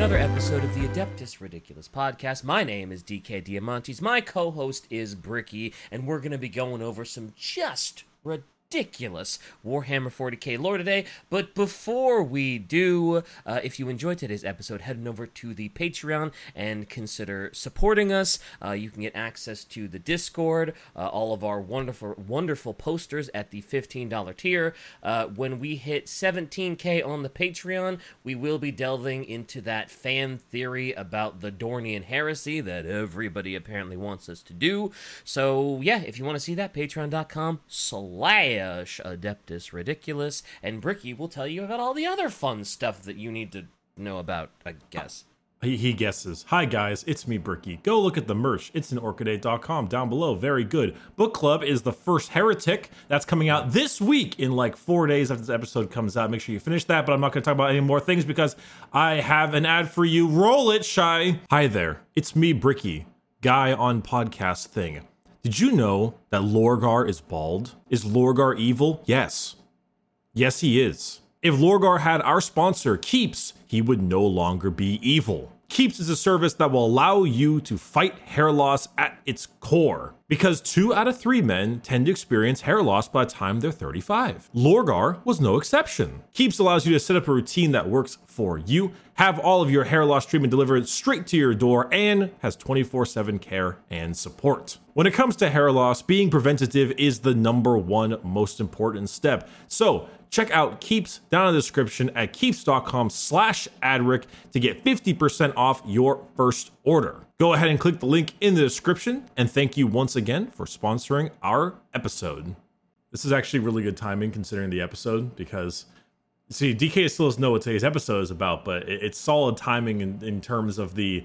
another episode of the Adeptus Ridiculous podcast. My name is DK Diamantes. My co host is Bricky, and we're going to be going over some just ridiculous Warhammer 40k lore today. But before we do, uh, if you enjoyed today's episode, head on over to the Patreon and consider supporting us. Uh, you can get access to the Discord, uh, all of our wonderful, wonderful posters at the $15 tier. Uh, when we hit 17k on the Patreon, we will be delving into that fan theory about the Dornian heresy that everybody apparently wants us to do. So yeah, if you want to see that, patreon.com slash Adeptus Ridiculous, and Bricky will tell you about all the other fun stuff that you need to know about, I guess. He, he guesses. Hi guys, it's me, Bricky. Go look at the merch. It's in orchideight.com down below. Very good. Book Club is the first Heretic. That's coming out this week in like four days after this episode comes out. Make sure you finish that, but I'm not going to talk about any more things because I have an ad for you. Roll it, Shai. Hi there. It's me, Bricky. Guy on podcast thing. Did you know that Lorgar is bald? Is Lorgar evil? Yes. Yes, he is. If Lorgar had our sponsor, Keeps, he would no longer be evil. Keeps is a service that will allow you to fight hair loss at its core. Because two out of three men tend to experience hair loss by the time they're 35. Lorgar was no exception. Keeps allows you to set up a routine that works for you, have all of your hair loss treatment delivered straight to your door, and has 24 7 care and support. When it comes to hair loss, being preventative is the number one most important step. So, check out Keeps down in the description at keeps.com slash adric to get 50% off your first order. Go ahead and click the link in the description, and thank you once again for sponsoring our episode. This is actually really good timing considering the episode because see DK still doesn't know what today's episode is about, but it's solid timing in, in terms of the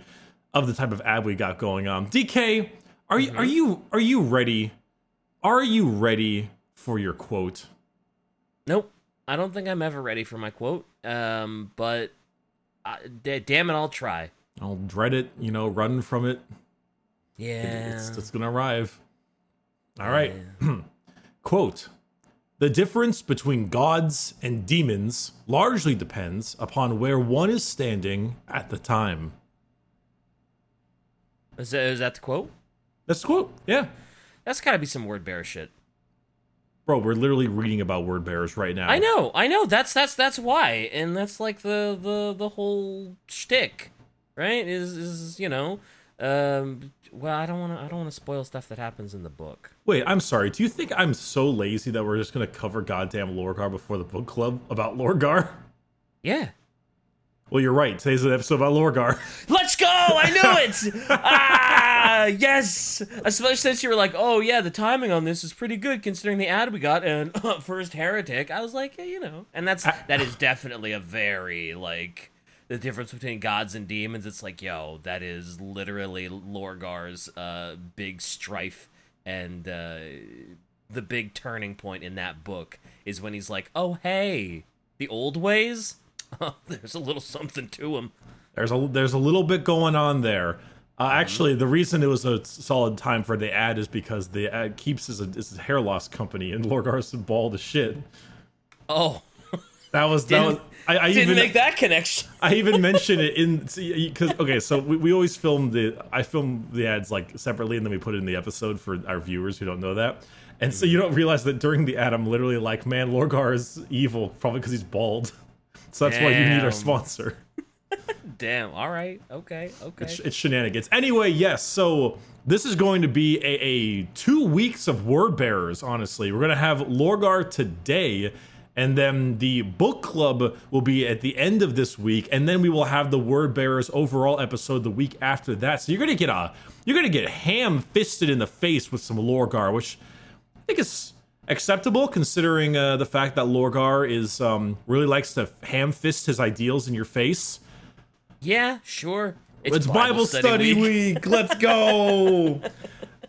of the type of ad we got going on. DK, are you are mm-hmm. you are you ready? Are you ready for your quote? Nope. I don't think I'm ever ready for my quote. Um, but uh, d- damn it, I'll try. I'll dread it, you know, run from it. Yeah. It's, it's gonna arrive. All right. Quote The difference between gods and demons largely depends upon where one is standing at the time. Is that, is that the quote? That's the quote. Yeah. That's gotta be some word bear shit. Bro, we're literally reading about word bearers right now. I know, I know. That's that's that's why, and that's like the the the whole shtick, right? Is is you know, um. Well, I don't want to. I don't want to spoil stuff that happens in the book. Wait, I'm sorry. Do you think I'm so lazy that we're just gonna cover goddamn Lorgar before the book club about Lorgar? Yeah. Well, you're right. Today's an episode about Lorgar. Let's go! I knew it. ah, yes. Especially since you were like, "Oh yeah, the timing on this is pretty good considering the ad we got." And first heretic, I was like, yeah, you know, and that's that is definitely a very like the difference between gods and demons. It's like, yo, that is literally Lorgar's uh, big strife and uh, the big turning point in that book is when he's like, "Oh hey, the old ways." There's a little something to him. There's a there's a little bit going on there. Uh, actually, the reason it was a solid time for the ad is because the ad keeps is a, is a hair loss company, and Lorgar's bald as shit. Oh, That was that was. I, I didn't even make that connection. I even mentioned it in because okay, so we, we always film the I film the ads like separately, and then we put it in the episode for our viewers who don't know that. And so you don't realize that during the ad, I'm literally like, man, Lorgar is evil, probably because he's bald. So that's why you need our sponsor. Damn. All right. Okay. Okay. It's, it's shenanigans. Anyway, yes. So this is going to be a, a two weeks of word bearers. Honestly, we're gonna have Lorgar today, and then the book club will be at the end of this week, and then we will have the word bearers overall episode the week after that. So you're gonna get a you're gonna get ham fisted in the face with some Lorgar, which I think is acceptable considering uh, the fact that Lorgar is um, really likes to ham fist his ideals in your face. Yeah. Sure. It's, It's Bible, study, week. Let's go.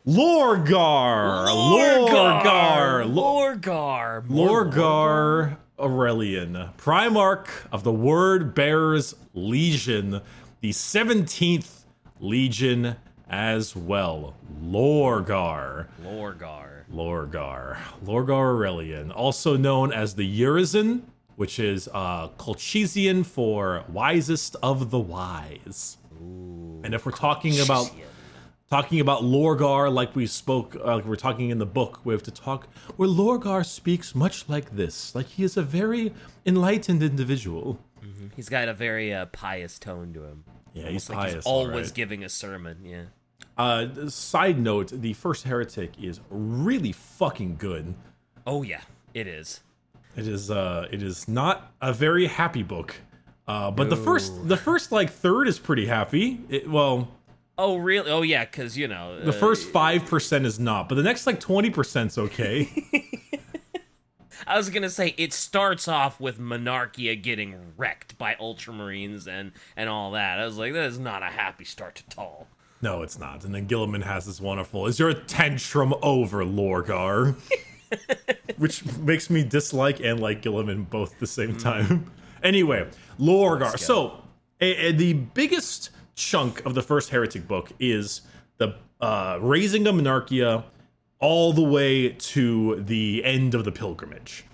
Lorgar. Lorgar. Lor- Lorgar. Lorgar Aurelian, Primarch of the Word Bearers Legion, the 17th Legion as well. Lorgar. Lorgar. Lorgar. Lorgar Aurelian, also known as the Urizen which is uh, Colchisian for wisest of the wise. and if we're talking about talking about Lorgar like we spoke, uh, like we're talking in the book, we have to talk where Lorgar speaks much like this, like he is a very enlightened individual. He's got a very uh, pious tone to him. Yeah, he's like pious. he's always right. giving a sermon. Yeah. Uh, side note: the first heretic is really fucking good. Oh yeah, it is. It is uh it is not a very happy book. Uh but the first the first like third is pretty happy. It, well, Oh really? Oh yeah, because you know the uh, first 5% is not, but the next like 20%'s okay. I was gonna say it starts off with Monarchia getting wrecked by Ultramarines and and all that. I was like, that is not a happy start at all. no, it's not. And then Guilliman has this wonderful, "Is your tantrum over, Lorgar?" Which makes me dislike and like Guilliman both at the same time. anyway, Lorgar. So, a, a- the biggest chunk of the first heretic book is the uh, razing of Monarchia all the way to the end of the pilgrimage.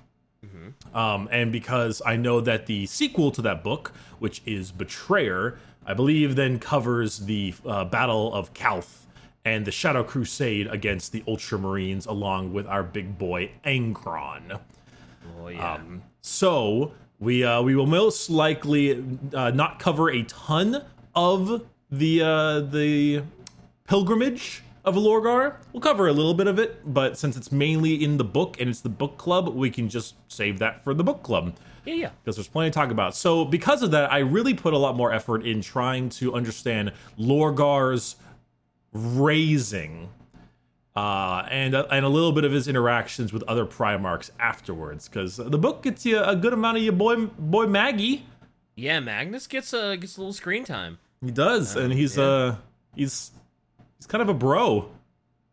Um, and because I know that the sequel to that book, which is Betrayer, I believe then covers the uh, Battle of Calth and the Shadow Crusade against the Ultramarines, along with our big boy Angron. Oh yeah. Um, so we uh, we will most likely uh, not cover a ton of the uh, the pilgrimage of Lorgar. We'll cover a little bit of it, but since it's mainly in the book and it's the book club, we can just save that for the book club yeah, yeah. because there's plenty to talk about. So because of that, I really put a lot more effort in trying to understand Lorgar's raising. Uh, and and a little bit of his interactions with other Primarchs afterwards, because the book gets you a good amount of your boy boy Maggie. Yeah, Magnus gets a gets a little screen time. He does, and he's yeah. uh he's he's kind of a bro.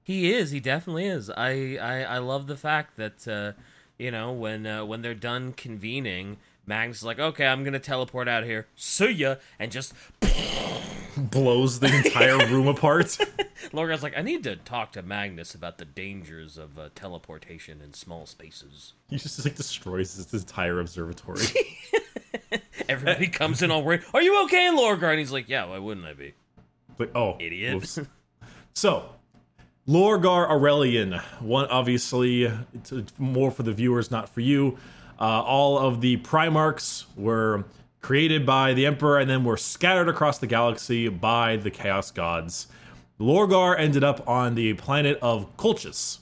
He is. He definitely is. I I, I love the fact that uh, you know when uh, when they're done convening, Magnus is like, okay, I'm gonna teleport out here. See ya, and just Blows the entire room apart. Lorgar's like, I need to talk to Magnus about the dangers of uh, teleportation in small spaces. He just like destroys his entire observatory. Everybody comes in all worried. Are you okay, Lorgar? And he's like, Yeah, why wouldn't I be? like, oh, Idiot. So, Lorgar Aurelian, one obviously it's more for the viewers, not for you. Uh, all of the Primarchs were created by the Emperor and then were scattered across the galaxy by the Chaos Gods. Lorgar ended up on the planet of Colchis,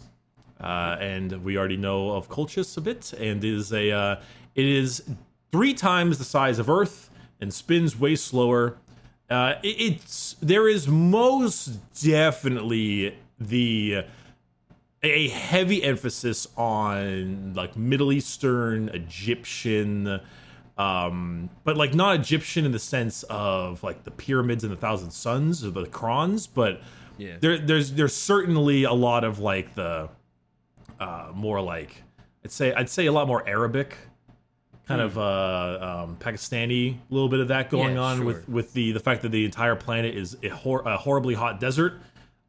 uh, and we already know of Colchis a bit, and is a uh, it is three times the size of Earth and spins way slower. Uh, it- it's there is most definitely the a heavy emphasis on like Middle Eastern, Egyptian, um, but like not Egyptian in the sense of like the pyramids and the Thousand Suns or the Krons, but Yeah. there there's there's certainly a lot of like the uh, more like I'd say I'd say a lot more Arabic, kind of uh, um, Pakistani, a little bit of that going Yeah, on sure. with with the the fact that the entire planet is a, hor- a horribly hot desert,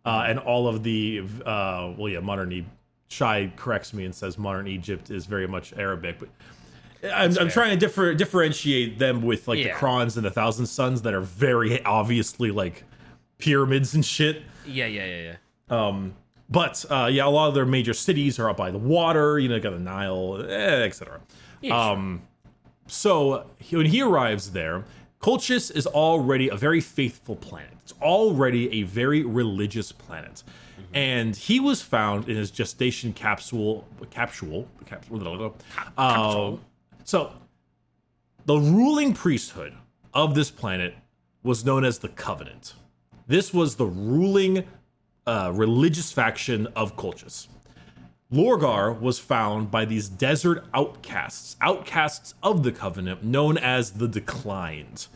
uh, and all of the uh, well, yeah, modern e- Shai corrects me and says modern Egypt is very much Arabic, but. I'm, I'm trying to differ, differentiate them with like the Yeah. Krons and the Thousand Suns that are very obviously like pyramids and shit. Yeah, yeah, yeah, yeah. Um, but uh, yeah, a lot of their major cities are up by the water. You know, got the Nile, eh, etc. Yeah, sure. Um, so when he arrives there, Colchis is already a very faithful planet. It's already a very religious planet, and he was found in his gestation capsule. Capsule. Capsule. Uh, so the ruling priesthood of this planet was known as the Covenant. This was the ruling uh, religious faction of Colchis. Lorgar was found by these desert outcasts, outcasts of the Covenant, known as the Declined.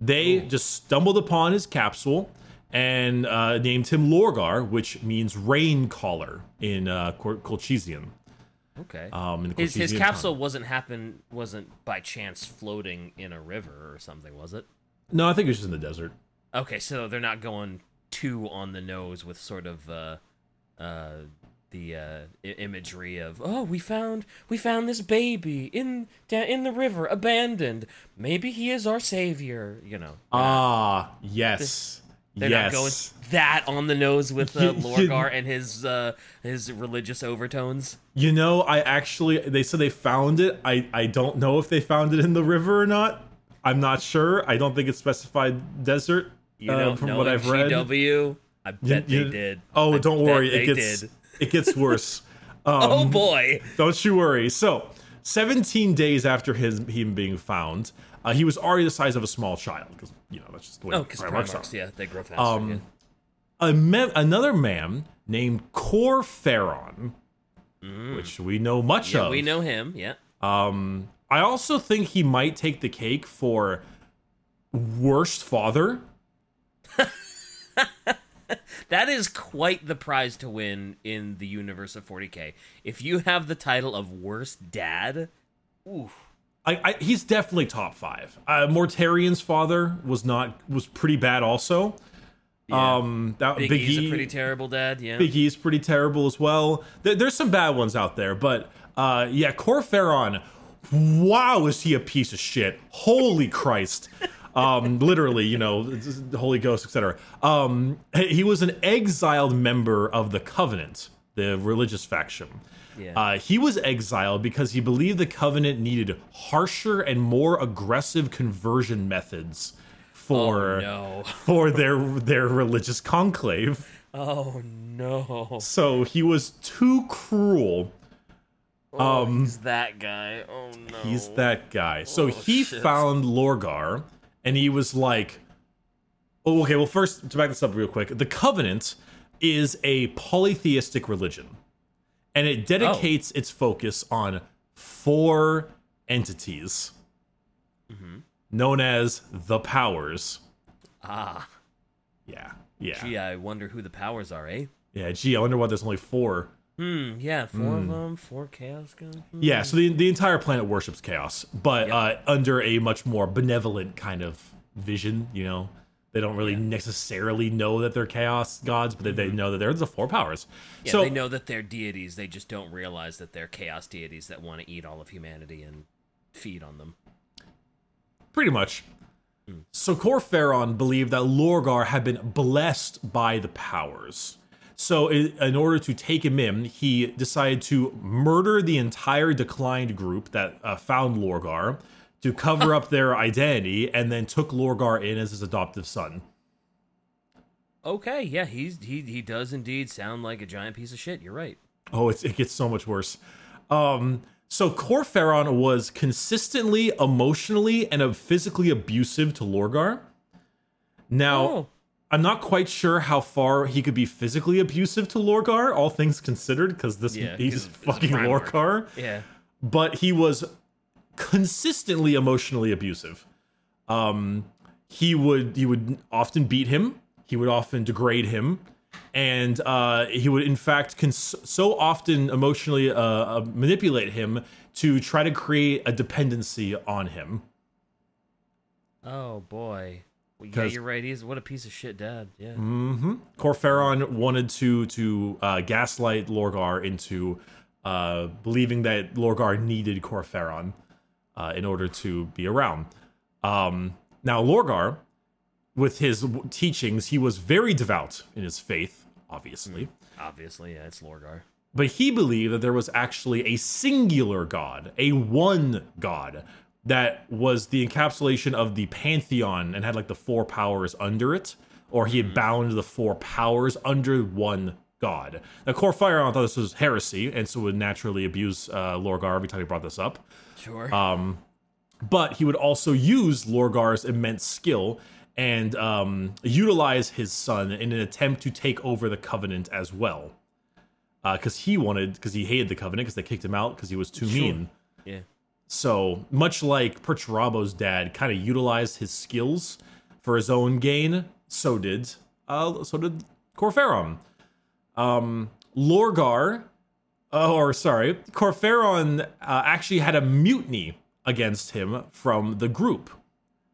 They just stumbled upon his capsule and uh, named him Lorgar, which means rain caller in uh, Col- Colchisian. Okay. Um, his his capsule tongue. wasn't happen wasn't by chance floating in a river or something, was it? No, I think it was just in the desert. Okay, so they're not going too on the nose with sort of uh uh the uh, I- imagery of oh we found we found this baby in da- in the river abandoned maybe he is our savior you know Ah, yes. They're yes. not going that on the nose with uh, Lorgar and his uh, his religious overtones You know, I actually they said they found it. I I don't know if they found it in the river or not. I'm not sure. I don't think it's specified desert. you uh, know from what I've read. GW I bet You- they did Oh, I don't worry. It gets did. it gets worse. oh Um, boy Don't you worry. So, 17 days after his him being found, uh, he was already the size of a small child because you know that's just the way oh because Primarchs yeah they grow faster Um, yeah. A me- another man named Kor Phaeron, which we know much Mm. yeah of. we know him yeah Um, I also think he might take the cake for worst father. That is quite the prize to win in the universe of 40k. If you have the title of worst dad, ooh, I, I he's definitely top five. Uh, Mortarion's father was not was pretty bad also. Um, that Big, Big, E's E, a pretty terrible dad. Yeah, Big E's pretty terrible as well. There, there's some bad ones out there, but uh, yeah, Kor Phaeron, wow, is he a piece of shit? Holy Christ! Um, literally, you know, the Holy Ghost, etc. Um, he was an exiled member of the Covenant, the religious faction. Yeah. Uh, he was exiled because he believed the Covenant needed harsher and more aggressive conversion methods for oh no, for their their religious conclave. oh no, So he was too cruel. oh, he's that guy. Oh no, Um, He's that guy. So Oh, he shit. found Lorgar and he was like, oh, okay, well, first, to back this up real quick, the Covenant is a polytheistic religion and it dedicates its focus on four entities Mm-hmm. known as the powers. Ah, Yeah. Yeah. gee, I wonder who the powers are, eh? Yeah. Gee, I wonder why there's only four. Hmm. Yeah, four of them, four chaos guys. Hmm. Yeah, so the the entire planet worships chaos, but Yep. uh, under a much more benevolent kind of vision. You know, they don't really necessarily know that they're chaos gods, but they, they know that they're the four powers. Mm-hmm. Yeah, so they know that they're deities. They just don't realize that they're chaos deities that want to eat all of humanity and feed on them. pretty much. So Kor believed that Lorgar had been blessed by the powers. So in order to take him in, he decided to murder the entire declined group that uh, found Lorgar to cover up their identity, and then took Lorgar in as his adoptive son. Okay, yeah, he's he he does indeed sound like a giant piece of shit. You're right. Oh, it's, it gets so much worse. Um, so Kor Phaeron was consistently emotionally and physically abusive to Lorgar. Now, Oh. I'm not quite sure how far he could be physically abusive to Lorgar, all things considered, because this Yeah, he's 'cause it's a fucking Lorgar. Yeah. But he was consistently emotionally abusive. Um, he would he would often beat him. He would often degrade him, and uh, he would in fact cons- so often emotionally uh, uh, manipulate him to try to create a dependency on him. Oh boy. Well, yeah, you're right. He's what a piece of shit dad. Yeah. Mm-hmm. Kor Phaeron wanted to to uh, gaslight Lorgar into uh, believing that Lorgar needed Kor Phaeron uh, in order to be around. Um, now, Lorgar, with his teachings, he was very devout in his faith, obviously. Obviously, yeah, it's Lorgar. But he believed that there was actually a singular god, a one god, that was the encapsulation of the pantheon and had like the four powers under it, or he had bound the four powers under one god. Now, Kor Phaeron thought this was heresy, and so would naturally abuse uh, Lorgar every time he brought this up. Sure. But he would also use Lorgar's immense skill and um, utilize his son in an attempt to take over the Covenant as well. Because he wanted, because he hated the Covenant, because they kicked him out because he was too mean. yeah. So much like Perturabo's dad kind of utilized his skills for his own gain, so did uh, so did Kor Phaeron. Um, Lorgar, uh, or sorry, Kor Phaeron uh, actually had a mutiny against him from the group.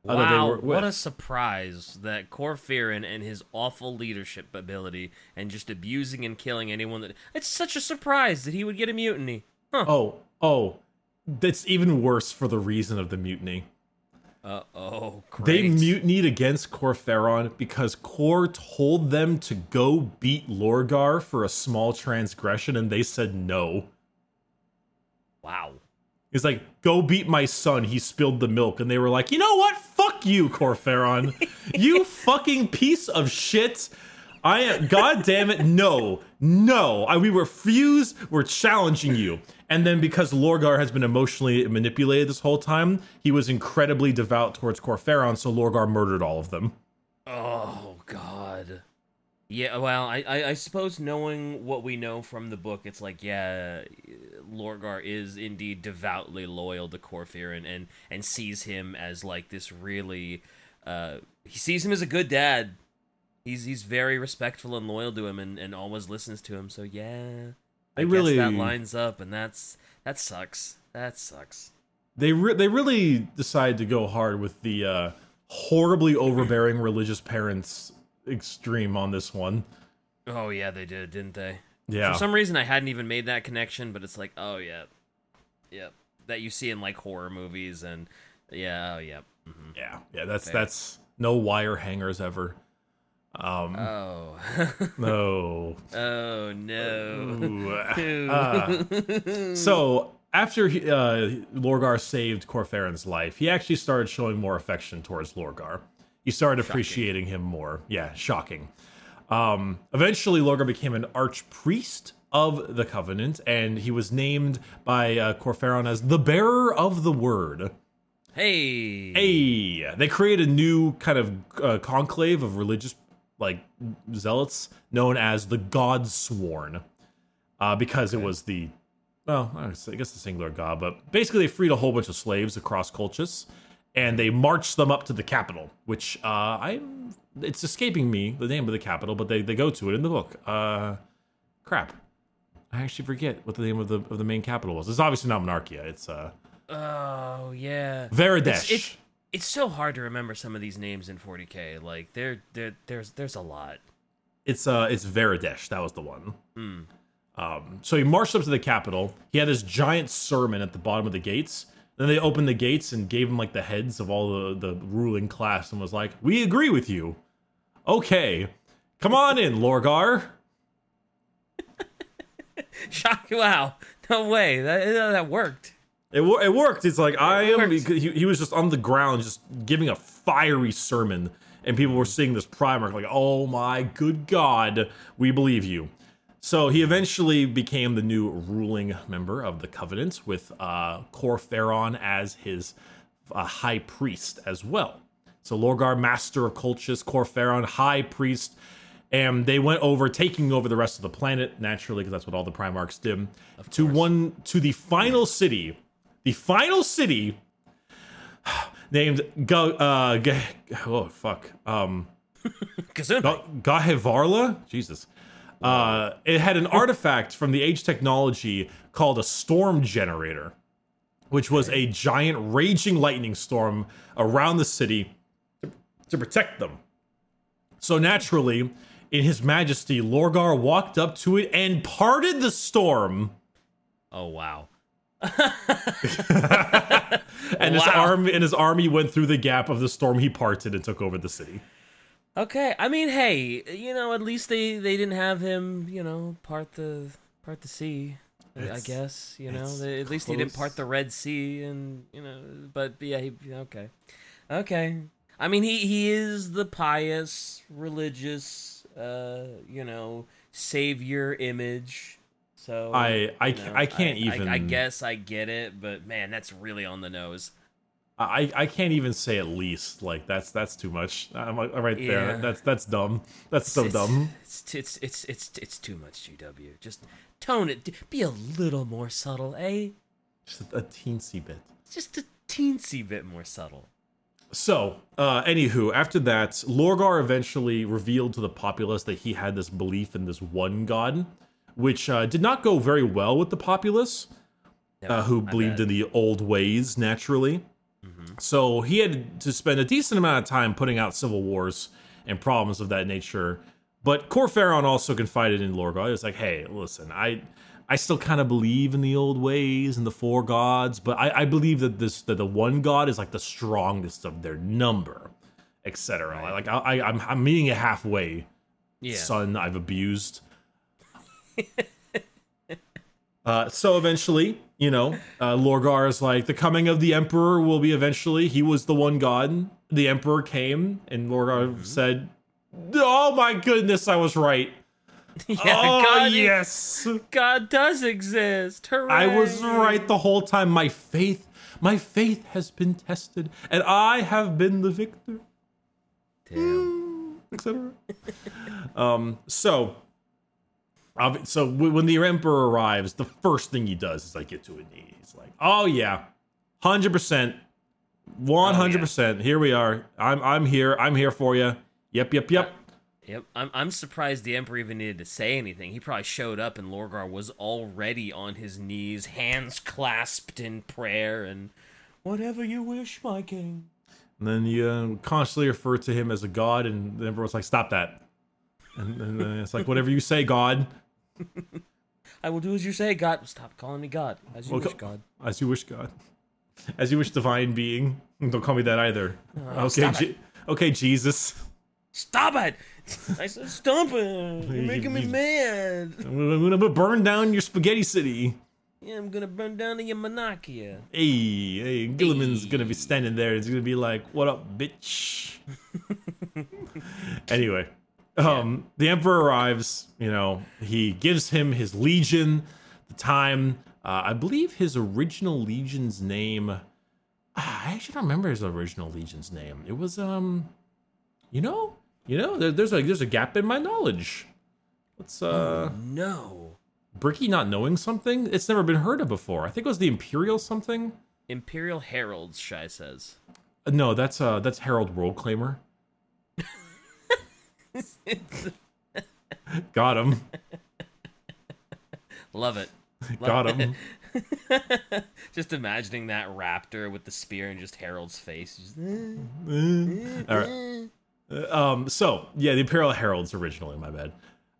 uh, Wow, what a surprise that Kor Phaeron and his awful leadership ability and just abusing and killing anyone that. It's such a surprise that he would get a mutiny. Huh. Oh, oh, that's even worse for the reason of the mutiny. Uh oh. They mutinied against Kor Phaeron because Kor told them to go beat Lorgar for a small transgression, and they said no. Wow. He's like, go beat my son. He spilled the milk. And they were like, you know what? Fuck you, Kor Phaeron. you fucking piece of shit. I am, god damn it, no, no. I, we refuse, we're challenging you. And then because Lorgar has been emotionally manipulated this whole time, he was incredibly devout towards Kor Phaeron, so Lorgar murdered all of them. Oh God. Yeah, well, I, I, I suppose knowing what we know from the book, it's like, yeah, Lorgar is indeed devoutly loyal to Kor Phaeron and and sees him as like this really, uh, he sees him as a good dad. He's he's very respectful and loyal to him, and, and always listens to him. So yeah, They guess really- that lines up, and that's that sucks. That sucks. They re- they really decided to go hard with the uh, horribly overbearing religious parents extreme on this one. Oh yeah, they did, didn't they? Yeah. For some reason, I hadn't even made that connection, but it's like, oh yeah, yeah, that you see in like horror movies, and yeah, oh yeah. hmm Yeah, yeah, that's Fair. that's no wire hangers ever. Um, Oh, no. oh no. Uh, so after he, uh, Lorgar saved Kor Phaeron's life, he actually started showing more affection towards Lorgar. He started appreciating him more. Yeah, shocking. Um, eventually, Lorgar became an archpriest of the Covenant, and he was named by uh, Kor Phaeron as the bearer of the word. hey, Hey, they create a new kind of uh, conclave of religious like zealots known as the Gods Sworn, uh, because it was the well, I guess I guess the singular god, but basically they freed a whole bunch of slaves across Colchis, and they marched them up to the capital, which uh, I'm it's escaping me the name of the capital, but they they go to it in the book. Uh, crap, I actually forget what the name of the of the main capital was. It's obviously not Monarchia. It's uh, oh yeah. Veridesh. It's, it's it's so hard to remember some of these names in 40k. Like there, there, there's there's a lot. It's uh it's Veridesh. That was the one. Hmm. Um, so he marched up to the capital. He had this giant sermon at the bottom of the gates. Then they opened the gates and gave him like the heads of all the the ruling class and was like, "We agree with you. Okay, come on in, Lorgar." Shock! Wow, no way. That that worked. It, it worked. It's like I am. He, he was just on the ground, just giving a fiery sermon, and people were seeing this primarch like, "Oh my good God, we believe you." So he eventually became the new ruling member of the Covenant, with uh, Kor Phaeron as his uh, high priest as well. So Lorgar, master of Colchis, Kor Phaeron, high priest, and they went over, taking over the rest of the planet naturally, because that's what all the Primarchs did. To one, to the final city, the final city named Ga, uh, Ga, oh fuck, um, Gahevarla? Jesus. Uh, it had an artifact from the age technology called a storm generator, which was a giant raging lightning storm around the city to, to protect them. So naturally, in his majesty, Lorgar walked up to it and parted the storm. Oh wow. And his Wow. army and his army went through the gap of the storm he parted and took over the city. Okay, I mean, hey, you know, at least they they didn't have him, you know, part the part the sea. I- I guess you know. They, at least he didn't part the Red Sea, and you know. But yeah, he okay, okay. I mean, he he is the pious, religious, uh, you know, savior image. So I- I you know, I can't I, even- I, guess I get it, but man, that's really on the nose. I, I can't even say at least like that's that's too much. I'm like, right Yeah. there. That's that's dumb. That's so it's, dumb. It's it's it's it's it's too much GW. Just tone it. Be a little more subtle, eh? Just a, a teensy bit. Just a teensy bit more subtle. So, uh, anywho, after that, Lorgar eventually revealed to the populace that he had this belief in this one god, which uh, did not go very well with the populace, No, uh, who believed in the old ways naturally. So he had to spend a decent amount of time putting out civil wars and problems of that nature. But Kor Phaeron also confided in Lorgar. He was like, "Hey, listen, I, I still kind of believe in the old ways and the four gods, but I, I believe that this that the one god is like the strongest of their number, etc. Like I, I, I'm I'm meeting it halfway, Yeah. son. I've abused." Uh, so eventually, you know, uh, Lorgar is like, the coming of the Emperor will be eventually. He was the one god. The Emperor came, and Lorgar said, Oh my goodness, I was right. yeah, oh, God, yes. God does exist. Hooray. I was right the whole time. My faith, my faith has been tested, and I have been the victor. Damn. etc. um, so, so when the emperor arrives, the first thing he does is like get to a knee. He's like, "Oh yeah, hundred percent, one hundred percent. Here we are. I'm I'm here. I'm here for you. Yep, yep, yep. Yep, I'm I'm surprised the Emperor even needed to say anything. He probably showed up and Lorgar was already on his knees, hands clasped in prayer, and whatever you wish, my king. And then you uh, constantly refer to him as a god, and the emperor's like, "Stop that." And, and then it's like, "Whatever you say, God, I will do as you say, God. Stop calling me God, as you Well, wish, co- God. as you wish, God, as you wish, divine being. Don't call me that either. Uh, okay, Oh, stop Je- okay, Jesus." Stop it! I said, stop it! You're making me mad. I'm gonna burn down your spaghetti city. Yeah, I'm gonna burn down your Monarchia. Hey, hey, Guilliman's gonna be standing there. It's gonna be like, "What up, bitch?" anyway, um, the emperor arrives. You know, he gives him his legion, the time. Uh, I believe his original legion's name. Ah, I actually don't remember his original legion's name. It was um, you know, you know, there, there's a there's a gap in my knowledge. Let's uh. No. Bricky not knowing something? It's never been heard of before. I think it was the Imperial something. Imperial Heralds, Shai says. Uh, No, that's uh that's Harold World Claimer. Got him. Love it. Got him. Just imagining that raptor with the spear and just Harold's face. Just, All right. Um so, yeah, the Imperial Heralds originally, my bad.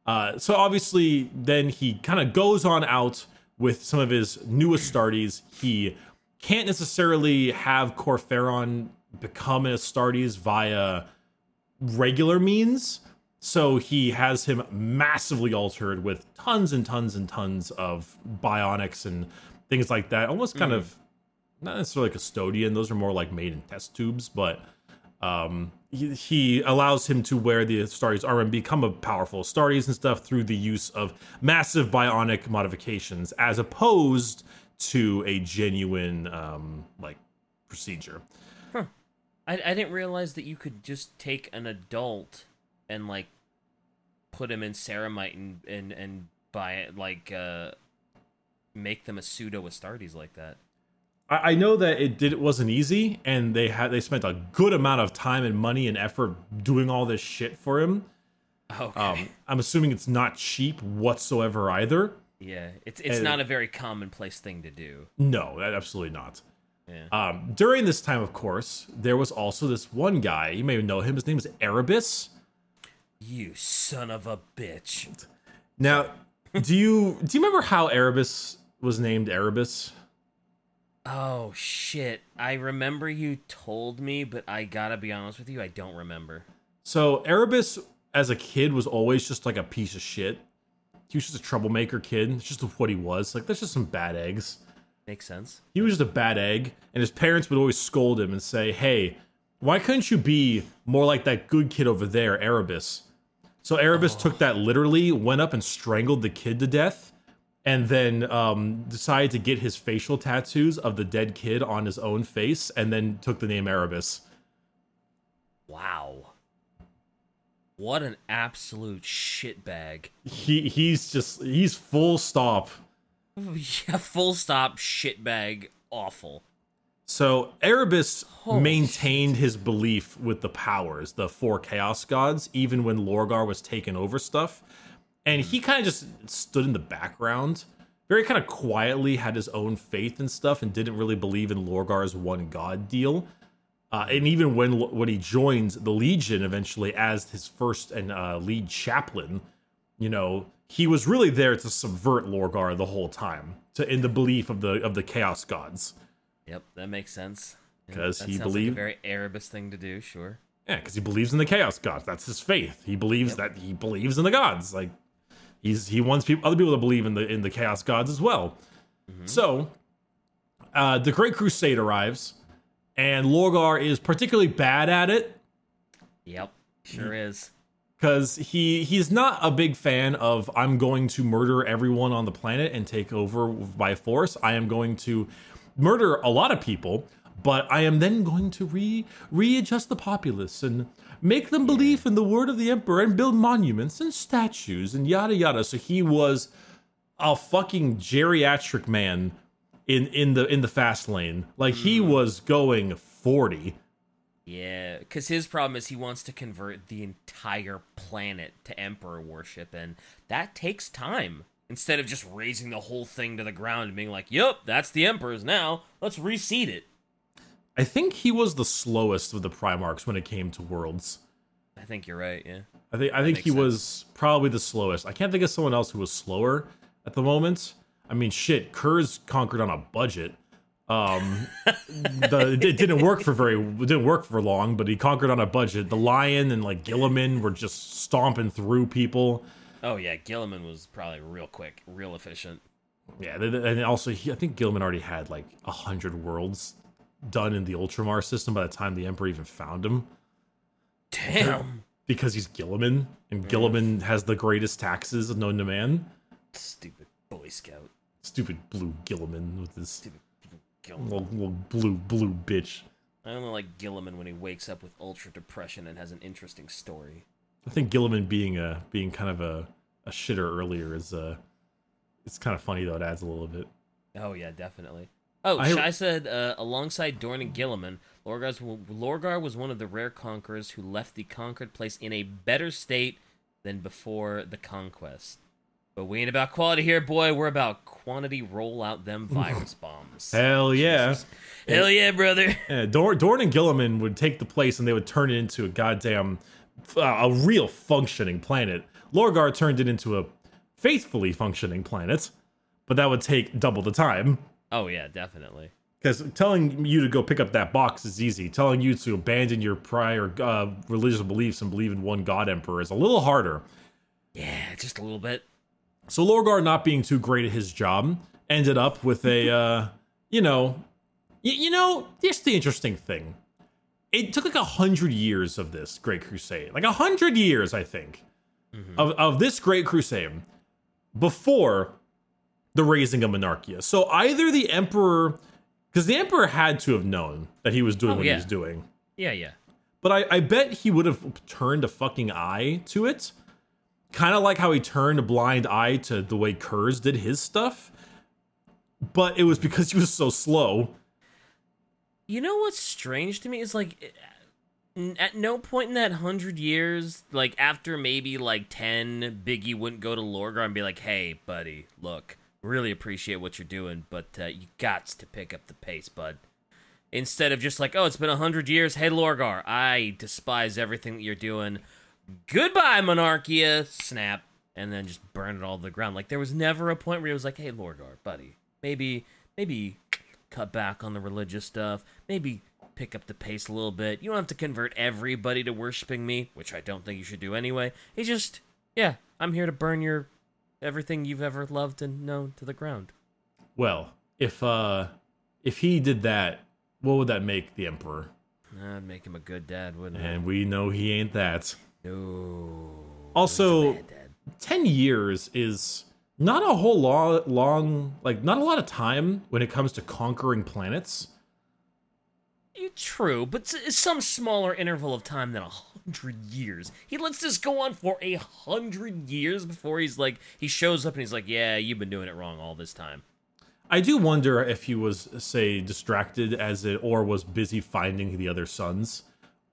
Uh so obviously then he kind of goes on out with some of his new Astartes. He can't necessarily have Kor Phaeron become an Astartes via regular means. So he has him massively altered with tons and tons and tons of bionics and things like that. Almost kind of not necessarily custodian; those are more like made in test tubes. But um, he, he allows him to wear the Astartes armor and become a powerful Astartes and stuff through the use of massive bionic modifications, as opposed to a genuine um, like procedure. I, I didn't realize that you could just take an adult and like put him in ceramite and and and buy it like uh make them a pseudo Astartes like that. I I know that it did it wasn't easy, and they had they spent a good amount of time and money and effort doing all this shit for him. Okay. Um, I'm assuming it's not cheap whatsoever either. yeah, it's it's and- not a very commonplace thing to do. No, absolutely not. Yeah. Um, during this time, of course, there was also this one guy. You may know him. His name is Erebus. You son of a bitch. Now, do you do you remember how Erebus was named Erebus? Oh shit. I remember you told me, but I gotta be honest with you, I don't remember. So Erebus, as a kid, was always just like a piece of shit. He was just a troublemaker kid. It's just what he was. Like that's just some bad eggs. Makes sense. He was just a bad egg, and his parents would always scold him and say, "Hey, why couldn't you be more like that good kid over there, Erebus?" So Erebus took that literally, went up and strangled the kid to death, and then um, decided to get his facial tattoos of the dead kid on his own face, and then took the name Erebus. Wow. What an absolute shitbag. He he's just he's full stop. yeah, full stop shitbag awful. So Erebus Holy maintained his belief with the powers, the four chaos gods, even when Lorgar was taking over stuff. And he kind of just stood in the background very kind of quietly had his own faith and stuff, and didn't really believe in Lorgar's one god deal. Uh, and even when when he joins the Legion eventually as his first and uh, lead chaplain, you know, he was really there to subvert Lorgar the whole time, to in the belief of the of the Chaos Gods. Yep, that makes sense. Because he sounds believed- like a very Erebus thing to do. Sure. Yeah, because he believes in the Chaos Gods. That's his faith. He believes that he believes in the gods. Like he's he wants people other people to believe in the in the Chaos Gods as well. So, uh, the Great Crusade arrives, and Lorgar is particularly bad at it Yep, sure is. Because he he's not a big fan of I'm going to murder everyone on the planet and take over by force. I am going to murder a lot of people, but I am then going to re readjust the populace and make them believe in the word of the emperor and build monuments and statues and yada yada. So he was a fucking geriatric man in in the in the fast lane. Like he mm. was going 40. Yeah, because his problem is he wants to convert the entire planet to emperor worship, and that takes time. Instead of just razing the whole thing to the ground and being like, "Yup, that's the emperor's now. Let's reseed it." I think he was the slowest of the Primarchs when it came to worlds. I think you're right. Yeah. I think I think he sense. was probably the slowest. I can't think of someone else who was slower at the moment. I mean, shit, Curze conquered on a budget. Um, the, it didn't work for very it didn't work for long, but he conquered on a budget. The Lion and like Guilliman were just stomping through people. Oh yeah, Guilliman was probably real quick, real efficient. Yeah, and also he, I think Guilliman already had like a hundred worlds done in the Ultramar system by the time the Emperor even found him. Damn. because he's Guilliman, and Guilliman has the greatest taxes known to man. Stupid Boy Scout. Stupid blue Guilliman with his Stupid Guilliman. little, little blue blue bitch. I only like Guilliman when he wakes up with ultra depression and has an interesting story. I think Guilliman being a being kind of a, a shitter earlier is uh it's kind of funny though. It adds a little bit. Oh yeah, definitely. Oh, I- Shai said uh, alongside Dorn and Guilliman, Lorgar's, Lorgar was one of the rare conquerors who left the conquered place in a better state than before the conquest. But we ain't about quality here, boy. We're about quantity. Roll out them virus bombs. Hell yeah! Hell yeah, brother. yeah Dorn, Dorn and Guilliman would take the place and they would turn it into a goddamn uh, a real functioning planet. Lorgar turned it into a faithfully functioning planet, but that would take double the time. Oh yeah, definitely. Because telling you to go pick up that box is easy. Telling you to abandon your prior uh, religious beliefs and believe in one god emperor is a little harder. Yeah, just a little bit. So Lorgar, not being too great at his job, ended up with a, uh, you know, y- you know, here's the interesting thing. It took like a hundred years of this Great Crusade, like a hundred years, I think, of of this Great Crusade before the razing of Monarchia. So either the Emperor, because the Emperor had to have known that he was doing Oh, what yeah. he was doing. Yeah, yeah. But I, I bet he would have turned a fucking eye to it. Kind of like how he turned a blind eye to the way Curze did his stuff. But it was because he was so slow. You know what's strange to me is like, at no point in that hundred years, like after maybe like ten, Biggie wouldn't go to Lorgar and be like, "Hey, buddy, look, really appreciate what you're doing, but uh, you got to pick up the pace, bud." Instead of just like, "Oh, it's been a hundred years. Hey, Lorgar, I despise everything that you're doing. Goodbye, Monarchia." Snap, and then just burn it all to the ground. Like there was never a point where he was like, "Hey, Lorgar, buddy, maybe, maybe." cut back on the religious stuff, maybe pick up the pace a little bit. You don't have to convert everybody to worshiping me, which I don't think you should do anyway. It's just, yeah, I'm here to burn your everything you've ever loved and known to the ground. Well, if uh if he did that, what would that make the Emperor? That'd make him a good dad, wouldn't it? And we know he ain't that. No. Also, Bad 10 years is not a whole lot long like not a lot of time when it comes to conquering planets. True, but s- some smaller interval of time than a hundred years. He lets this go on for a hundred years before he's like, he shows up and he's like, yeah, you've been doing it wrong all this time. I do wonder if he was, say, distracted as it, or was busy finding the other sons,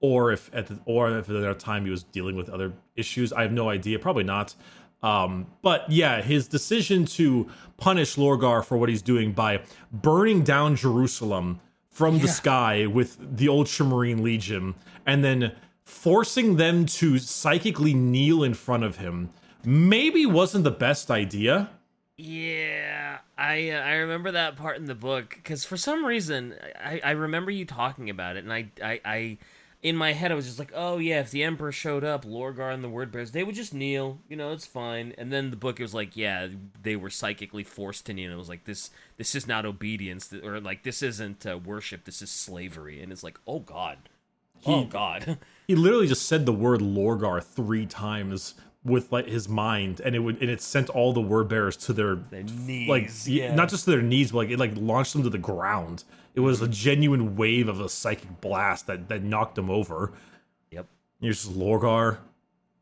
or if at the, or if at that time he was dealing with other issues. I have no idea. Probably not. Um, but yeah, his decision to punish Lorgar for what he's doing by burning down Jerusalem from the sky with the old Ultramarine Legion and then forcing them to psychically kneel in front of him maybe wasn't the best idea. Yeah, I uh, I remember that part in the book because for some reason I, I remember you talking about it, and I, I I in my head I was just like, oh yeah, if the Emperor showed up, Lorgar and the Word Bearers, they would just kneel, you know, it's fine. And then the book it was like, yeah, they were psychically forced to kneel. It was like this this is not obedience, or like this isn't uh, worship, this is slavery. And it's like, oh god, oh god. He literally just said the word Lorgar three times with like his mind, and it would and it sent all the word bearers to their, Their knees, like yeah. not just to their knees, but like it like launched them to the ground. It was a genuine wave of a psychic blast that that knocked him over. Yep. And You're just Lorgar,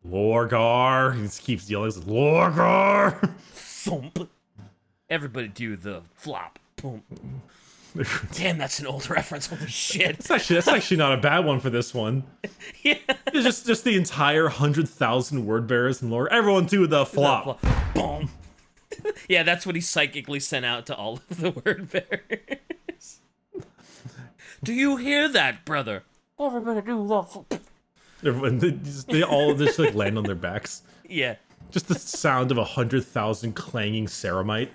Lorgar. He just keeps yelling, Lorgar. Thump. Everybody do the flop. Boom. Damn, that's an old reference. Holy shit. That's actually that's actually not a bad one for this one. yeah. It's just just the entire hundred thousand word bearers and lore. Everyone do the flop. Boom. yeah, that's what he psychically sent out to all of the word bearers. Do you hear that, brother? Everybody do the flop. Everyone, they, just- they all just like land on their backs. Yeah. Just the sound of a hundred thousand clanging ceramite.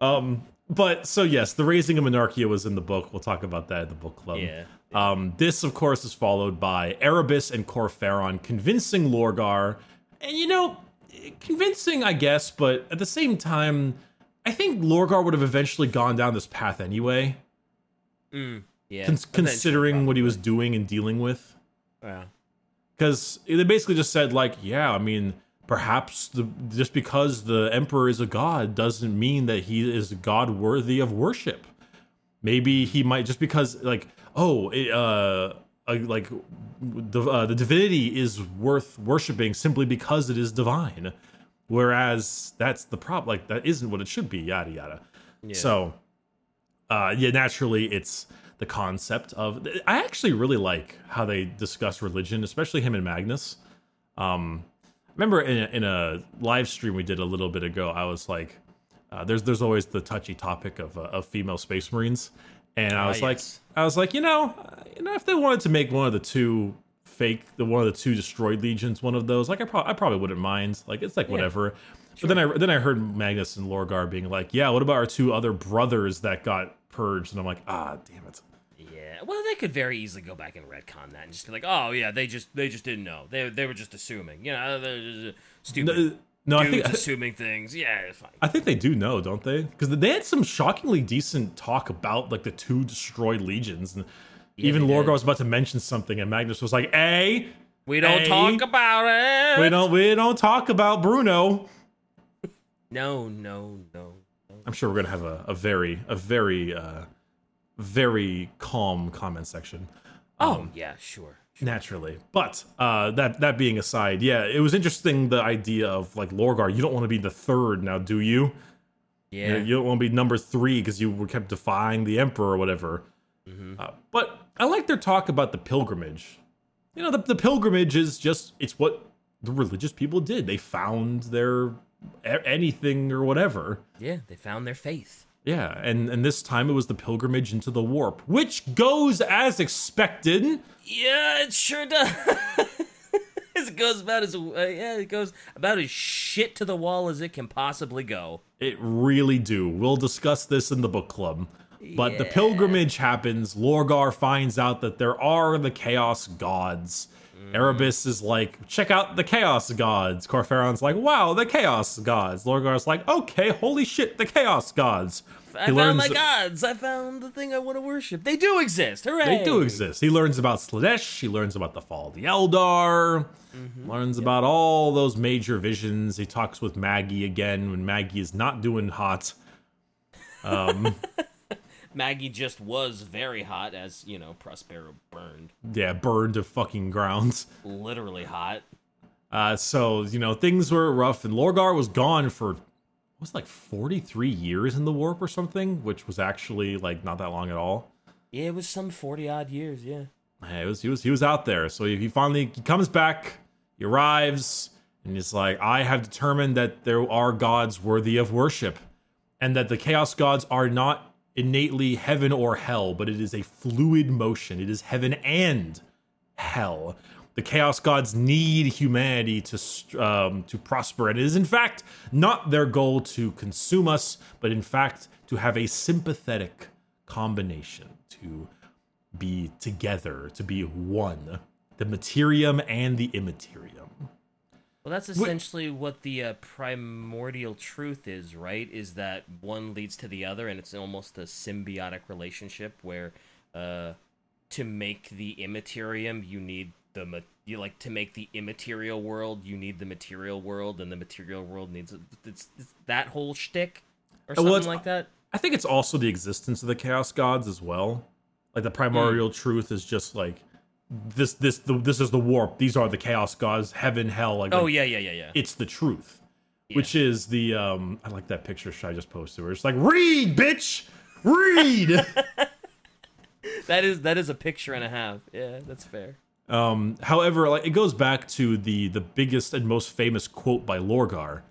um, but so yes, the razing of Monarchia was in the book. We'll talk about that in the book club. Yeah. Um, this, of course, is followed by Erebus and Kor Phaeron convincing Lorgar, and you know, convincing, I guess, but at the same time, I think Lorgar would have eventually gone down this path anyway, Yeah. cons- considering what he was doing and dealing with. Yeah. because they basically just said like yeah i mean perhaps the just because the emperor is a god doesn't mean that he is a god worthy of worship maybe he might just because like oh it, uh uh, like the uh, the divinity is worth worshiping simply because it is divine whereas that's the problem like that isn't what it should be yada yada so uh yeah naturally it's the concept of i actually really like how they discuss religion especially him and magnus. Um remember in a, in a live stream we did a little bit ago i was like uh, there's there's always the touchy topic of uh, of female space marines. And i was like yes. i was like you know you know if they wanted to make one of the two fake the one of the two destroyed legions one of those like i, pro- I probably wouldn't mind. Like it's like whatever. But then i then i heard magnus and lorgar being like yeah what about our two other brothers that got purged and i'm like ah damn it Yeah. Well, they could very easily go back and retcon that and just be like, "Oh yeah, they just they just didn't know. They they were just assuming. You know, they're just stupid no, no i think assuming things. Yeah, it's fine. I think they do know, don't they? Because they had some shockingly decent talk about like the two destroyed legions, and even Lorgar was about to mention something, and Magnus was like, "A, We don't talk about it. we don't, we don't talk about Bruno." No, no, no. I'm sure we're gonna have a, a very, a very, uh, very calm comment section. Oh yeah, sure. naturally. But uh, that that being aside, yeah, it was interesting the idea of like Lorgar. You don't want to be the third now, do you? Yeah. You don't want to be number three because you were kept defying the emperor or whatever. Uh, but I like their talk about the pilgrimage. You know, the, the pilgrimage is just it's what the religious people did. They found their anything or whatever. yeah, they found their faith. Yeah, and and this time it was the pilgrimage into the warp, which goes as expected. Yeah, it sure does. it goes about as uh, yeah, it goes about as shit to the wall as it can possibly go. It really do. We'll discuss this in the book club. But the pilgrimage happens. Lorgar finds out that there are the chaos gods. Erebus is like, check out the chaos gods. Kor Phaeron's like, wow, the chaos gods. Lorgar's like, okay, holy shit, the chaos gods. I found my gods. I found the thing I want to worship. They do exist. Hooray! They do exist. He learns about Slaanesh. He learns about the fall of the Eldar. Mm-hmm. Learns about all those major visions. He talks with Maggie again when Maggie is not doing hot. Maggie just was very hot, as you know, Prospero burned. Yeah, burned to fucking grounds. Literally hot. Uh, so you know things were rough, and Lorgar was gone for what was it, like forty three years in the warp or something, which was actually like not that long at all. Yeah, it was some forty odd years. Yeah. Yeah, it was he was he was out there. So he finally he comes back, he arrives, And he's like, I have determined that there are gods worthy of worship, and that the chaos gods are not innately heaven or hell, but it is a fluid motion. It is heaven and hell. The chaos gods need humanity to um, to prosper, and it is in fact not their goal to consume us, but in fact to have a sympathetic combination, to be together, to be one, the materium and the immaterium. Well, that's essentially what the uh, primordial truth is, right? Is that one leads to the other, and it's almost a symbiotic relationship where, uh, to make the immaterium, you need the ma- you like to make the immaterial world, you need the material world, and the material world needs it's, it's that whole shtick or something well, like that. I think it's also the existence of the chaos gods as well. Like the primordial mm. truth is just like this this the, this is the warp. These are the chaos gods, heaven, hell. Like oh like, yeah yeah yeah yeah. It's the truth, yeah. which is the um. I like that picture Should I just posted where it's like read, bitch, read. that is that is a picture and a half. Yeah, that's fair. Um, however, like it goes back to the the biggest and most famous quote by Lorgar,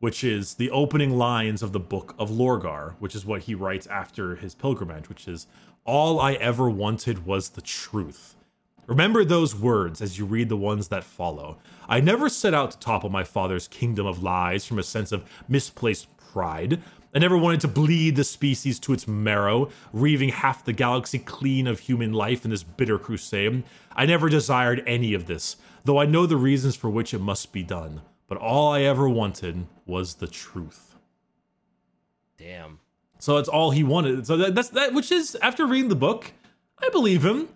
which is the opening lines of the book of Lorgar, which is what he writes after his pilgrimage, which is all I ever wanted was the truth. Remember those words as you read the ones that follow. I never set out to topple my father's kingdom of lies from a sense of misplaced pride. I never wanted to bleed the species to its marrow, reaving half the galaxy clean of human life in this bitter crusade. I never desired any of this, though I know the reasons for which it must be done. But all I ever wanted was the truth. Damn. So that's all he wanted. So that, that's that, which is after reading the book, I believe him.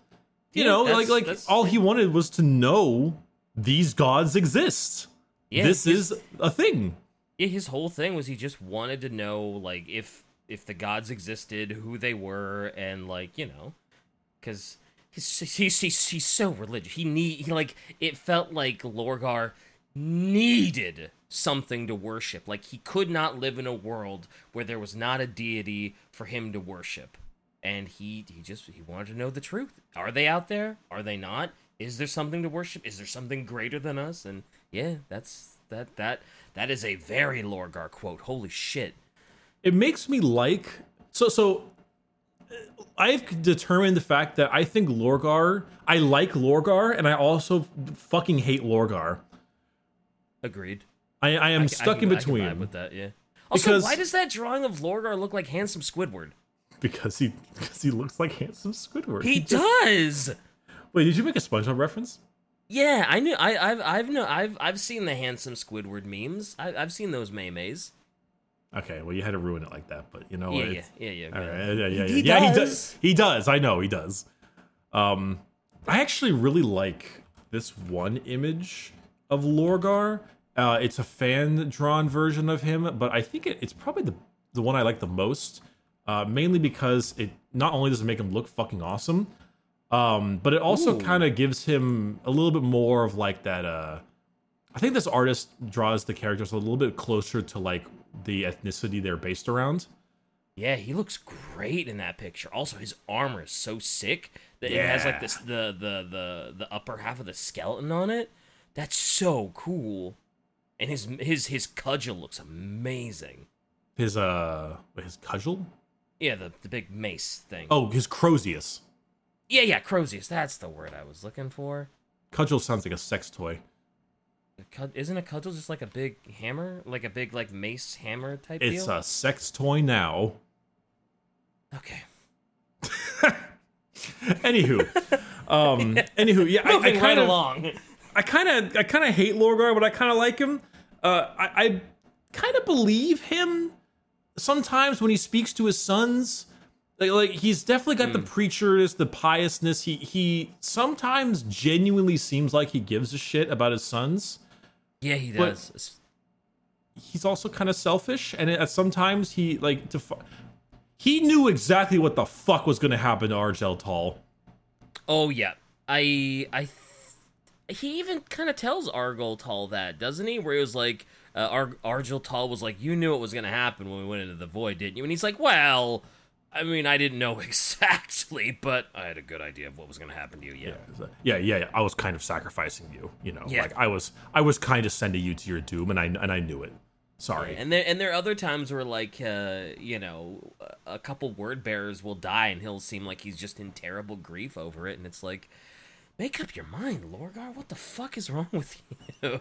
You yeah, know, like like all he wanted was to know these gods exist. Yeah, this his, is a thing. Yeah, his whole thing was he just wanted to know like if if the gods existed, who they were, and like you know, because he's, he's he's he's so religious. He need he like it felt like Lorgar needed something to worship. Like he could not live in a world where there was not a deity for him to worship and he he just he wanted to know the truth. Are they out there? Are they not? Is there something to worship? Is there something greater than us? And yeah, that's that that that is a very Lorgar quote. Holy shit! It makes me like so so. Uh, I've determined the fact that I think Lorgar. I like Lorgar, and I also fucking hate Lorgar. Agreed. I, I am I, stuck I, in between. with that, yeah. Also, because, why does that drawing of Lorgar look like handsome Squidward? Because he because he looks like handsome Squidward. He, he does. Just... Wait, did you make a SpongeBob reference? Yeah, I knew. I, I've I've no I've I've seen the handsome Squidward memes. I, have seen those memes. Okay, well, you had to ruin it like that, but you know, yeah, yeah, yeah, yeah, all right, yeah, yeah, yeah. He, yeah, does. he does. He does. I know he does. Um, I actually really like this one image of Lorgar. Uh, it's a fan drawn version of him, but I think it, it's probably the the one I like the most uh, mainly because it not only does it make him look fucking awesome, um, but it also kind of gives him a little bit more of like that. Uh, I think this artist draws the characters a little bit closer to like the ethnicity they're based around. Yeah, he looks great in that picture. Also, his armor is so sick that yeah. it has like this the the the the upper half of the skeleton on it. That's so cool. And his his his cudgel looks amazing. His uh his cudgel? Yeah, the, the big mace thing. Oh, his Crozius. Yeah, yeah, Crozius. That's the word I was looking for. Cudgel sounds like a sex toy. Isn't a cudgel just like a big hammer, like a big like mace hammer type? It's deal? a sex toy now. Okay. anywho, um, anywho, yeah, I, I kind of along. I kind of, I kind of hate Lorgar, but I kind of like him. Uh, I, I kind of believe him sometimes when he speaks to his sons, like, like he's definitely got mm. the hmm. preacherness, the piousness. He he sometimes genuinely seems like he gives a shit about his sons. Yeah, he does. He's also kind of selfish, and at sometimes he like to. He knew exactly what the fuck was going to happen to Argel Tal. Oh yeah, I I. Th- he even kind of tells Argel Tal that, doesn't he? Where he was like, uh, Ar- Argel Tal was like, "You knew it was going to happen when we went into the void, didn't you?" And he's like, "Well, I mean, I didn't know exactly, but I had a good idea of what was going to happen to you. Yeah. Yeah, yeah, yeah. I was kind of sacrificing you. You know, Yeah. like I was, I was kind of sending you to your doom, and I and I knew it. Sorry. And there and there are other times where like uh, you know a couple word bearers will die and he'll seem like he's just in terrible grief over it and it's like make up your mind Lorgar what the fuck is wrong with you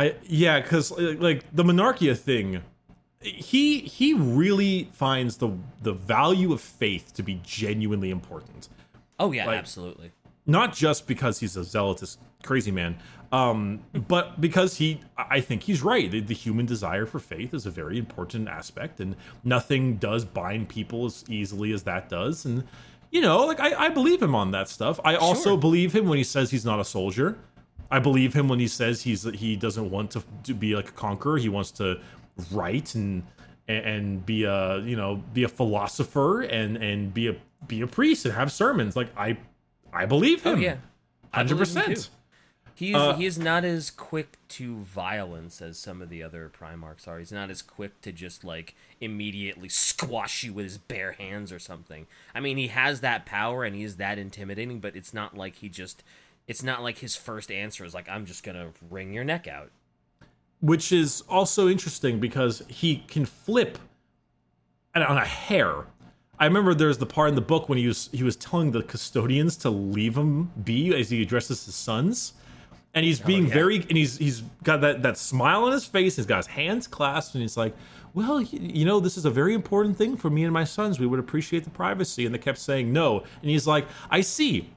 I yeah, because like the monarchia thing, he he really finds the the value of faith to be genuinely important. oh yeah Like- absolutely Not just because he's a zealotous crazy man, um, but because he I think he's right. The, the human desire for faith is a very important aspect, and nothing does bind people as easily as that does. And you know, like I, I believe him on that stuff. I also Sure. believe him when he says he's not a soldier. I believe him when he says he's he doesn't want to, to be like a conqueror. He wants to write and and be a you know be a philosopher and and be a be a priest and have sermons. Like I I believe him. oh him. yeah hundred believe him, too. percent. He's Uh, he is not as quick to violence as some of the other Primarchs are. He's not as quick to just like immediately squash you with his bare hands or something. I mean, he has that power and he's that intimidating, but it's not like he just it's not like his first answer is like I'm just going to wring your neck out. which is also interesting because he can flip on a hair. I remember there's the part in the book when he was he was telling the custodians to leave him be as he addresses his sons, and he's oh, being yeah. very and he's he's got that that smile on his face. He's got his hands clasped, and he's like, "Well, you know, this is a very important thing for me and my sons. We would appreciate the privacy." And they kept saying no, and he's like, "I see."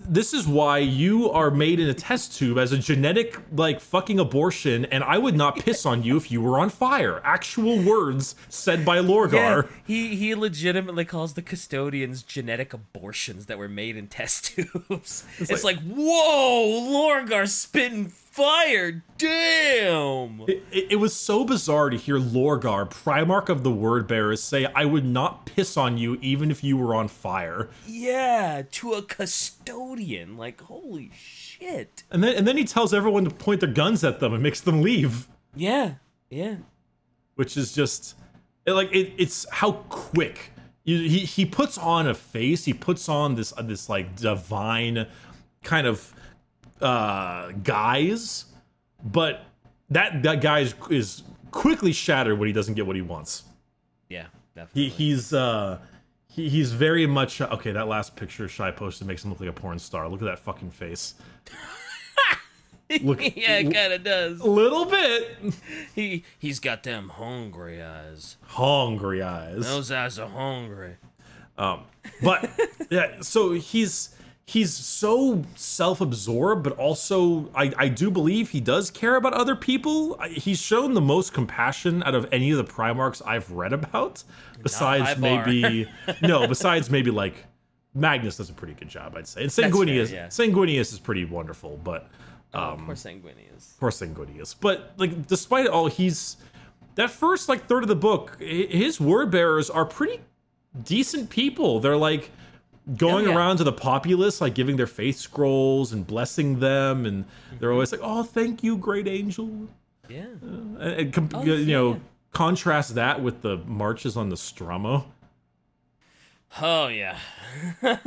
This is why you are made in a test tube as a genetic like fucking abortion and i would not piss on you if you were on fire actual words said by lorgar yeah, he he legitimately calls the custodians genetic abortions that were made in test tubes. It's, like, whoa, Lorgar spitting fire, damn. it, it, it was so bizarre to hear lorgar primarch of the word bearers say i would not piss on you even if you were on fire Yeah, to a custodian. Like, holy shit. and then and then he tells everyone to point their guns at them and makes them leave Yeah, yeah. which is just it, like it, it's how quick you, he he puts on a face. He puts on this uh, this like divine kind of uh guise, but that that guy is, is quickly shattered when he doesn't get what he wants. Yeah, definitely. He he's uh. He, he's very much okay. That last picture Shai posted makes him look like a porn star. Look at that fucking face. Look, yeah, it kind of does. a little bit He he's got them hungry eyes. hungry eyes. Those eyes are hungry. Um, but yeah so he's he's so self-absorbed but also I, I do believe he does care about other people. He's shown the most compassion out of any of the primarchs i've read about besides maybe no besides maybe like magnus does a pretty good job i'd say. And fair, sanguinius yeah. sanguinius is pretty wonderful but Um, Poor Sanguinius. poor sanguinius. But like despite all he's that first like third of the book his word bearers are pretty decent people. They're like going Oh, yeah. around to the populace like giving their faith scrolls and blessing them and they're always like oh thank you great angel Yeah. and, and com- Oh, you know yeah. contrast that with the marches on the Stramo. Oh yeah.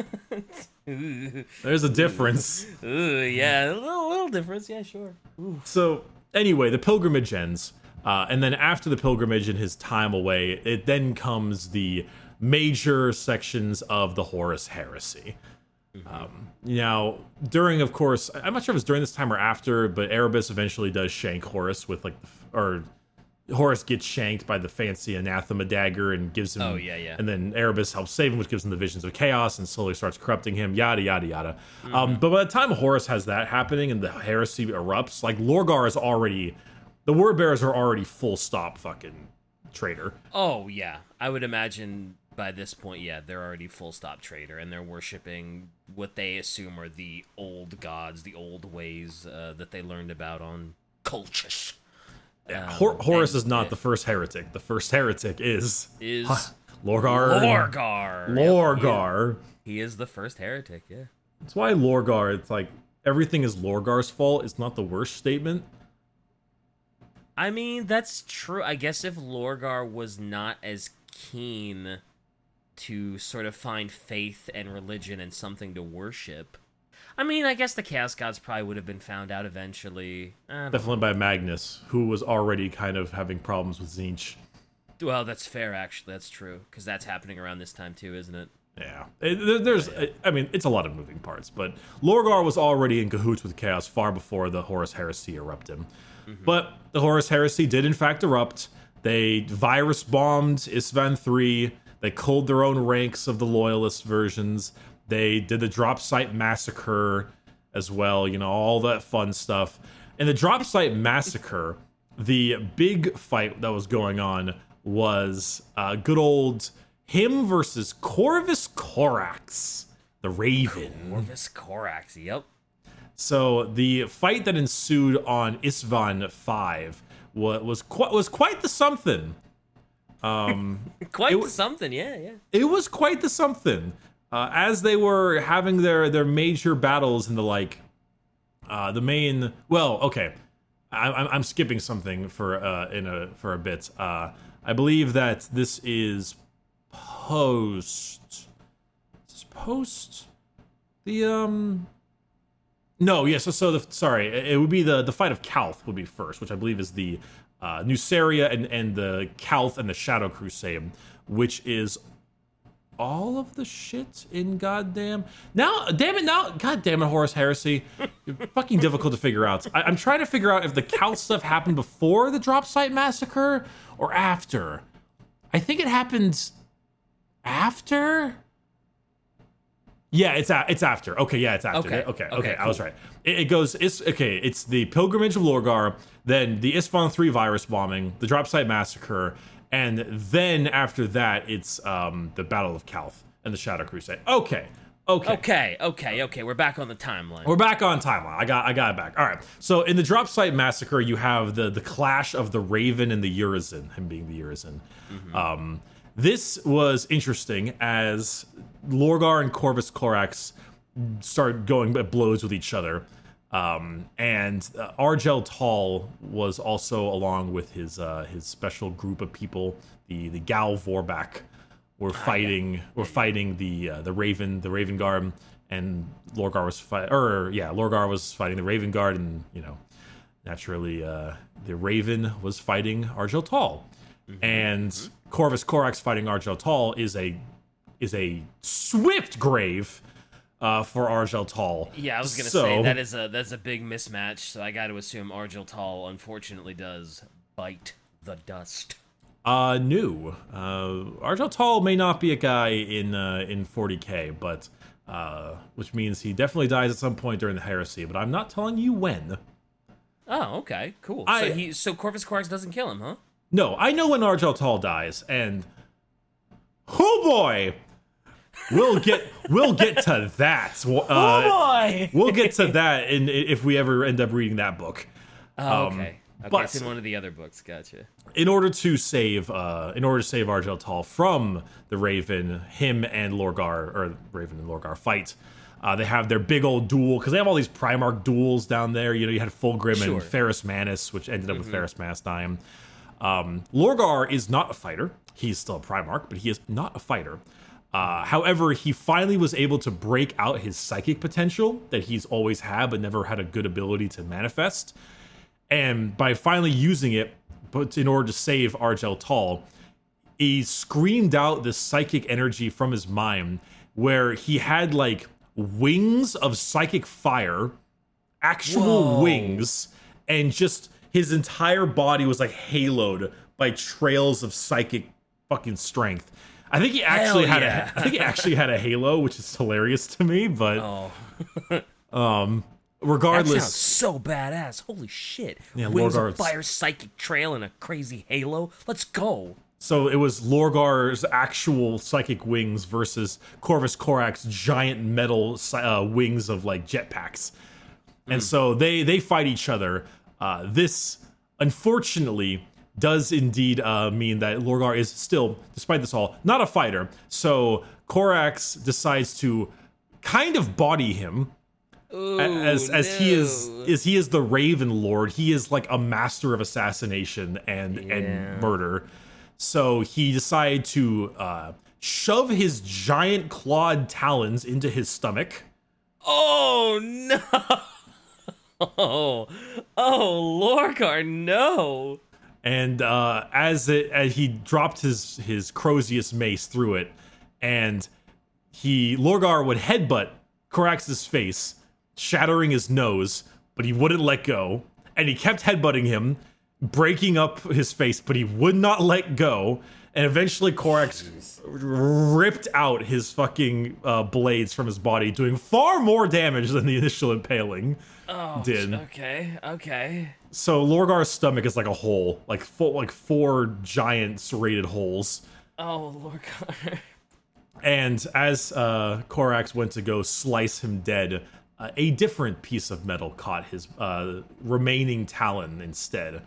there's a difference Ooh, yeah, a little, little difference. Yeah, sure. So anyway, the pilgrimage ends, uh, and then after the pilgrimage and his time away, it then comes the major sections of the Horus heresy. Um, now, during, of course, I'm not sure if it's during this time or after, but Erebus eventually does shank Horus with like, the or Horus gets shanked by the fancy anathema dagger and gives him. Oh, yeah, yeah. And then Erebus helps save him, which gives him the visions of chaos and slowly starts corrupting him. Yada yada yada. Um, but by the time Horus has that happening and the heresy erupts, like Lorgar is already, the word bearers are already full stop fucking traitor. Oh yeah, I would imagine by this point, yeah, they're already full stop traitor, and they're worshiping what they assume are the old gods, the old ways uh, that they learned about on Colchis. Um, Hor- Horus and- is not the first heretic. The first heretic is Is Lorgar. Lorgar. Lorgar. He, he is the first heretic. Yeah. That's why Lorgar. It's like everything is Lorgar's fault. It's not the worst statement. I mean, that's true. I guess if Lorgar was not as keen to sort of find faith and religion and something to worship. I mean, I guess the Chaos Gods probably would have been found out eventually. Definitely by Magnus, who was already kind of having problems with Tzeentch. well, that's fair, actually. That's true, because that's happening around this time too, isn't it? Yeah, there's. I mean, it's a lot of moving parts, but Lorgar was already in cahoots with Chaos far before the Horus Heresy erupted. Mm-hmm. But the Horus Heresy did in fact erupt. They virus bombed Isstvan three. They culled their own ranks of the loyalist versions. They did the drop site massacre as well. You know all that fun stuff. And the drop site massacre, the big fight that was going on was uh, good old him versus Corvus Corax, the Raven. Corvus Corax, yep. So the fight that ensued on Isstvan Five was was quite was quite the something. Quite It something, yeah, yeah. It was quite the something. Uh, as they were having their their major battles in the like, uh, the main. Well, okay, I, I'm I'm skipping something for uh in a for a bit. Uh, I believe that this is post. This is post the um. No, yes. so, so the sorry, it it would be the the fight of Calth would be first, which I believe is the uh, Nuceria and and the Calth and the Shadow Crusade, which is all of the shit in goddamn now damn it now goddamn it Horus Heresy fucking difficult to figure out I, I'm trying to figure out if the Calth stuff happened before the drop site massacre or after I think it happened after yeah, it's a, it's after. Okay, yeah, it's after. Okay, Okay, okay, okay, I was right. It, goes. It's okay. It's the pilgrimage of Lorgar, then the Isstvan three virus bombing, the drop site massacre, and then after that, it's um the Battle of Calth and the Shadow Crusade. Okay, okay, Okay, okay, okay. We're back on the timeline. we're back on timeline. I got I got it back. All right. So in the drop site massacre, you have the the clash of the Raven and the Urizen, him being the Urizen. Um, this was interesting as Lorgar and Corvus Corax start going at blows with each other. Um, and uh, Argel Tal was also along with his uh, his special group of people, the the Gal Vorbak, were fighting were fighting the uh, the Raven the Raven Guard, and Lorgar was fight or yeah Lorgar was fighting the Raven Guard, and you know naturally uh, the Raven was fighting Argel Tal, and Corvus Corax fighting Argel Tal is a is a swift grave uh, for Argel Tal. yeah, I was gonna So- say that is a that's a big mismatch. So I got to assume Argel Tal unfortunately does bite the dust. Uh, new. Uh, Argel Tal may not be a guy in uh, in 40k, but uh, which means he definitely dies at some point during the heresy. But I'm not telling you when. Oh, okay, cool. I- so he so Corvus Corax doesn't kill him, huh? No, I know when Argel Tal dies, and oh boy, we'll get we'll get to that. Uh, boy. we'll get to that in if we ever end up reading that book. Oh, okay. Okay, Um, but- it's in one of the other books. Gotcha. in order to save uh in order to save Argel Tal from the Raven, him and Lorgar or Raven and Lorgar fight. Uh, they have their big old duel because they have all these Primarch duels down there. You know, you had Fulgrim Sure. and Ferrus Manus, which ended up with Ferrus Manus dying. Um, Lorgar is not a fighter. He's still a Primarch, but he is not a fighter. Uh, however, he finally was able to break out his psychic potential that he's always had, but never had a good ability to manifest. And by finally using it, but in order to save Argel Tal, he screamed out this psychic energy from his mind where he had like wings of psychic fire, actual Whoa. wings, and just his entire body was like haloed by trails of psychic fucking strength. I think he actually Hell had yeah. a I think he actually had a halo, which is hilarious to me, but Oh, that regardless sounds so badass. Holy shit! Yeah, Wings of fire, psychic trail, and a crazy halo. Let's go. So it was Lorgar's actual psychic wings versus Corvus Corax's giant metal uh, wings of like jetpacks, and so they they fight each other. Uh, this unfortunately does indeed uh, mean that Lorgar is still, despite this all, not a fighter. So Corax decides to kind of body him as as he is is he is the Raven Lord. He is like a master of assassination and Yeah. and murder. So he decided to uh, shove his giant clawed talons into his stomach. Oh no! Oh, oh, Lorgar, no! And uh, as it as he dropped his his Crozius mace through it, and he Lorgar would headbutt Corax's face, shattering his nose, but he wouldn't let go, and he kept headbutting him, breaking up his face, but he would not let go. And eventually, Corax ripped out his fucking uh, blades from his body, doing far more damage than the initial impaling Oh, did. Okay, okay. So Lorgar's stomach is like a hole, like full, like four giant serrated holes. Oh, Lorgar. And as uh, Corax went to go slice him dead, uh, a different piece of metal caught his uh, remaining talon instead.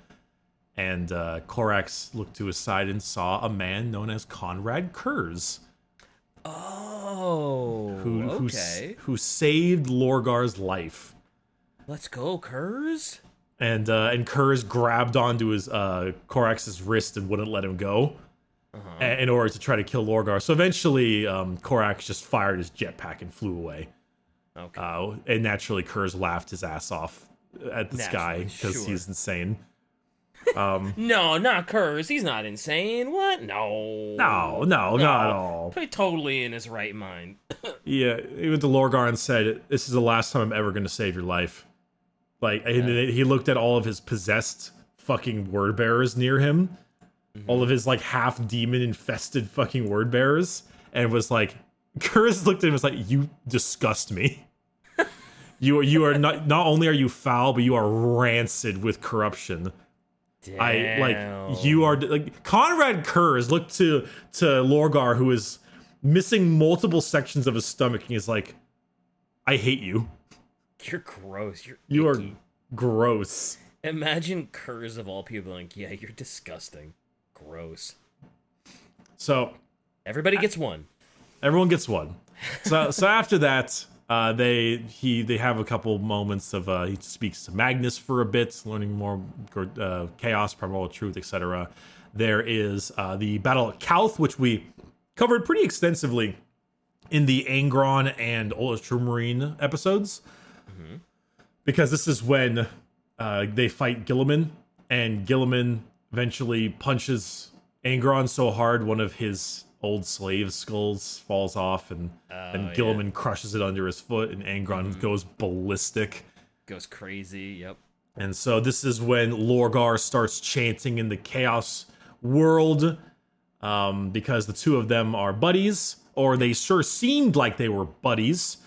And uh, Corax looked to his side and saw a man known as Konrad Curze, Oh, who who, okay. who saved Lorgar's life. Let's go, Curze. And uh, and Curze grabbed onto his uh, Corax's wrist and wouldn't let him go. a- In order to try to kill Lorgar, so eventually um, Corax just fired his jetpack and flew away. Okay. Uh, and naturally, Curze laughed his ass off at the sky because sure. he's insane. Um, no, not Curze. He's not insane. What? No. No, no, not at all. Pretty totally in his right mind. Yeah, he went to Lorgar said, "This is the last time I'm ever going to save your life." Like, and he looked at all of his possessed fucking word bearers near him, mm-hmm. all of his like half demon infested fucking word bearers, and was like, Curze looked at him and was like, "You disgust me." You are, you are not not only are you foul, but you are rancid with corruption. I like you are like Konrad Curze looked to to Lorgar who is missing multiple sections of his stomach and he's like, I hate you. You're gross. You're You are gross. Imagine Curze of all people like, yeah, you're disgusting. Gross. So Everybody gets one. everyone gets one. So so after that, uh, they he they have a couple moments of uh, he speaks to Magnus for a bit, learning more uh, chaos, primal truth, etc. There is uh, the battle at Calth, which we covered pretty extensively in the Angron and Ultramarine episodes, because this is when uh, they fight Guilliman, and Guilliman eventually punches Angron so hard one of his old slave skulls falls off, and and yeah. Crushes it under his foot, and Angron goes ballistic. Goes crazy. Yep. And so this is when Lorgar starts chanting in the Chaos world, um, because the two of them are buddies, or they sure seemed like they were buddies.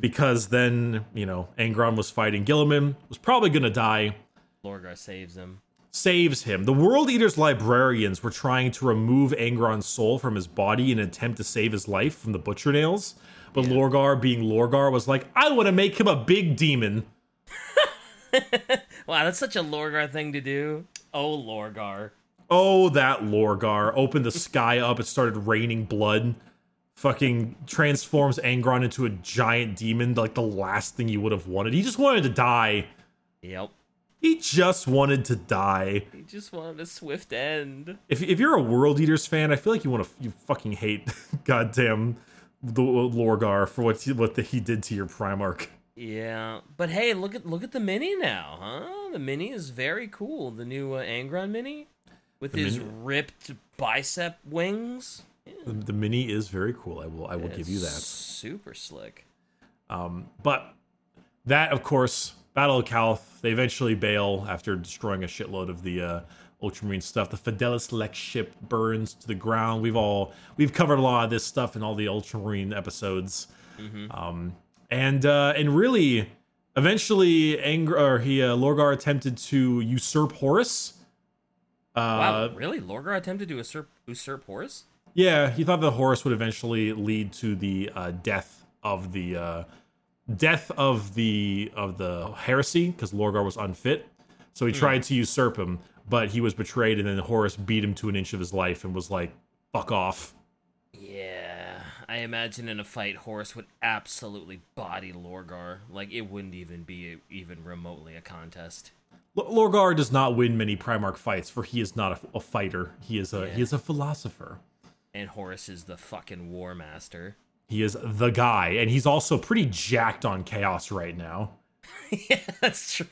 Because then, you know, Angron was fighting Guilliman, was probably gonna die, Lorgar saves him. Saves him. The World Eater's librarians were trying to remove Angron's soul from his body in an attempt to save his life from the butcher nails. But Lorgar, being Lorgar, was like, I want to make him a big demon. Wow, that's such a Lorgar thing to do. Oh, Lorgar. Oh, that Lorgar opened the sky up. It started raining blood. Fucking transforms Angron into a giant demon, like the last thing you would have wanted. He just wanted to die. Yep. He just wanted to die. He just wanted a swift end. If, if you're a World Eaters fan, I feel like you want to you fucking hate goddamn the Lorgar for what he, what the, he did to your Primarch. Yeah, but hey, look at look at the mini now, huh? The mini is very cool. The new uh, Angron mini with his mini- ripped bicep wings. The, the mini is very cool. I will I will give you that. Super slick. Um, But that, of course, Battle of Calth, they eventually bail after destroying a shitload of the uh, Ultramarine stuff. The Fidelis Lex ship burns to the ground. We've all we've covered a lot of this stuff in all the Ultramarine episodes, um, and uh, and really, eventually, Ang- or he uh, Lorgar attempted to usurp Horus. Wow, Uh, really? Lorgar attempted to usurp usurp Horus? Yeah, he thought that Horus would eventually lead to the uh, death of the uh, death of the of the heresy because Lorgar was unfit. So he hmm. tried to usurp him, but he was betrayed, and then Horus beat him to an inch of his life and was like, "Fuck off." Yeah, I imagine in a fight, Horus would absolutely body Lorgar. Like it wouldn't even be even remotely a contest. L- Lorgar does not win many Primarch fights, for he is not a, a fighter. He is a he is a philosopher. And Horus is the fucking war master. He is the guy, and he's also pretty jacked on chaos right now. yeah, that's true.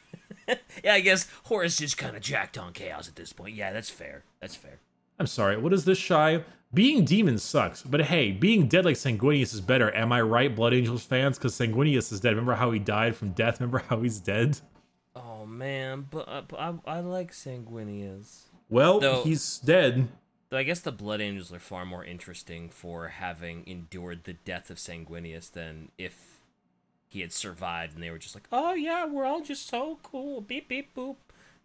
yeah, I guess Horus is kind of jacked on chaos at this point. Yeah, that's fair. That's fair. I'm sorry, what is this Shai? Being demon sucks, but hey, being dead like Sanguinius is better. Am I right, Blood Angels fans? Because Sanguinius is dead. Remember how he died from death? Remember how he's dead? Oh man, but, uh, but I, I like Sanguinius. Well, Though- he's dead. Though I guess the Blood Angels are far more interesting for having endured the death of Sanguinius than if he had survived and they were just like, oh yeah, we're all just so cool, beep beep boop.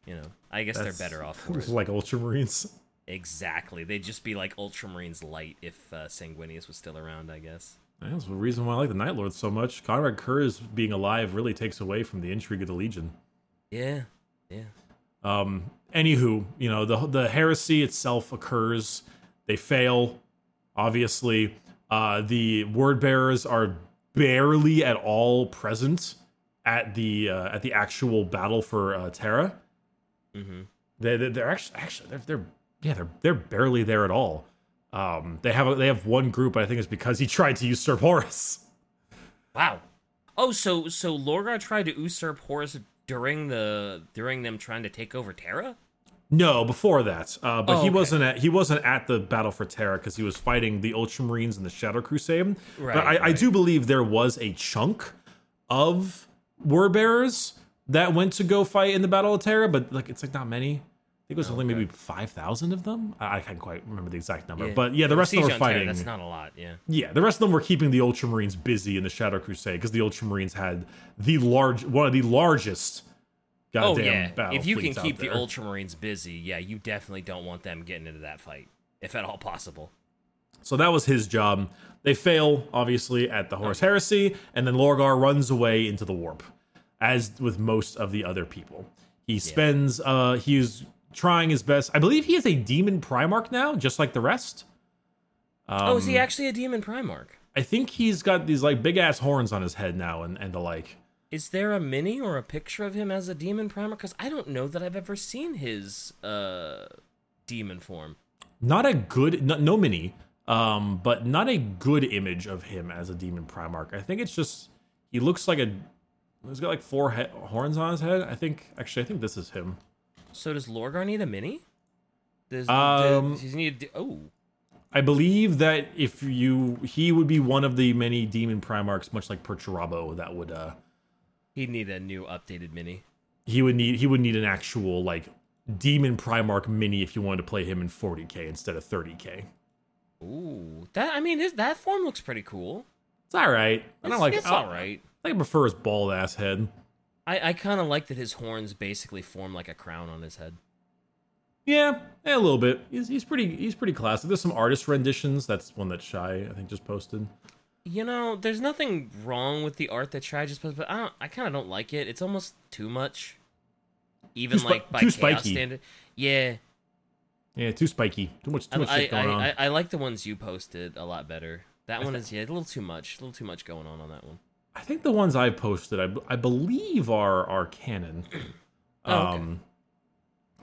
You know, I guess That's- they're better off for it. like Ultramarines. Exactly. They'd just be like Ultramarines light if uh, Sanguinius was still around, I guess. That's the reason why I like the Night Lord so much. Konrad Curze being alive really takes away from the intrigue of the Legion. Yeah. Yeah. Um, anywho, you know the the heresy itself occurs. They fail, obviously. Uh, the word bearers are barely at all present at the uh, at the actual battle for uh, Terra. Mm-hmm. They they- they're actually actually they're, they're yeah they're they're barely there at all. Um, they have a, they have one group. I think it's because he tried to usurp Horus. Wow. Oh, so so Lorgar tried to usurp Horus during the during them trying to take over Terra? No, before that. Uh, but Oh, he okay. wasn't at he wasn't at the battle for Terra because he was fighting the Ultramarines in the Shadow Crusade. Right, but I, I do believe there was a chunk of Word Bearers that went to go fight in the Battle of Terra, but like it's like not many. I think it was only maybe five thousand of them. I, I can't quite remember the exact number, but yeah, the rest of them were on Terra, fighting. That's not a lot, yeah. Yeah, the rest of them were keeping the Ultramarines busy in the Shadow Crusade because the Ultramarines had the large, one of the largest. Oh yeah. battle If you can keep the. Ultramarines busy, yeah, you definitely don't want them getting into that fight, if at all possible. So that was his job. They fail, obviously, at the Horus Heresy, and then Lorgar runs away into the warp, as with most of the other people. He spends, uh, he's trying his best. I believe he is a demon Primarch now, just like the rest. oh, is he Um, actually a demon Primarch? I think he's got these like big ass horns on his head now, and, and the like. Is there a mini or a picture of him as a demon Primarch? Because I don't know that I've ever seen his uh demon form. Not a good, no, no mini, um, but not a good image of him as a demon Primarch. I think it's just he looks like a. He's got like four he- horns on his head. I think actually, I think this is him. So does Lorgar need a mini? Does, Um, does he need? Oh, I believe that if you, he would be one of the many demon Primarchs, much like Perturabo, that would uh, he'd need a new updated mini. he would need he would need an actual like demon Primarch mini if you wanted to play him in 40k instead of 30k. Ooh, that I mean, his that form looks pretty cool. It's all right. I don't like it's all right. I think I prefer his bald ass head. I I kind of like that his horns basically form like a crown on his head. Yeah, yeah, a little bit. He's, he's pretty he's pretty classic. There's some artist renditions. That's one that Shai I think just posted. You know, there's nothing wrong with the art that Try just posted, but I don't, I kind of don't like it. It's almost too much, even Too like by too chaos spiky. standard. Yeah, Yeah, too spiky. Too much too I, much I, shit going I, on. I, I like the ones you posted a lot better. That one is yeah, a little too much, a little too much going on on that one. I think the ones I've posted, I believe are are canon. Oh, okay. Um,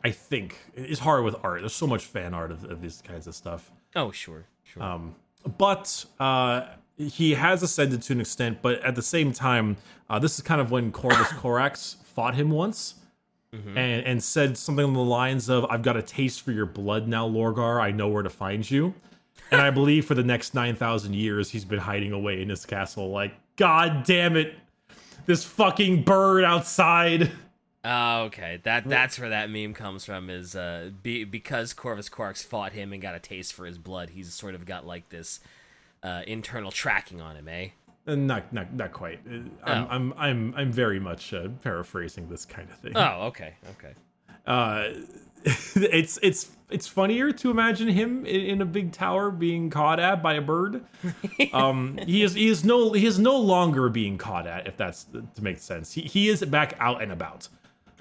I think it's hard with art. There's so much fan art of, of these kinds of stuff. Oh sure, sure. Um, but uh, he has ascended to an extent. But at the same time, uh, this is kind of when Corvus Corax fought him once. Mhm. And, and said something on the lines of, I've got a taste for your blood now, Lorgar. I know where to find you. And I believe for the next 9,000 years, he's been hiding away in his castle. Like, God damn it. This fucking bird outside. Oh, okay. That that's where that meme comes from. Is uh, be, because Corvus Corax fought him and got a taste for his blood. He's sort of got like this uh, internal tracking on him, eh? Uh, Not, not, not quite. Uh, I'm, Oh. I'm, I'm, I'm very much uh, paraphrasing this kind of thing. Oh, okay, okay. uh, it's it's it's funnier to imagine him in, in a big tower being caught at by a bird. Um, he is he is no he is no longer being caught at if that's to make sense. He he is back out and about.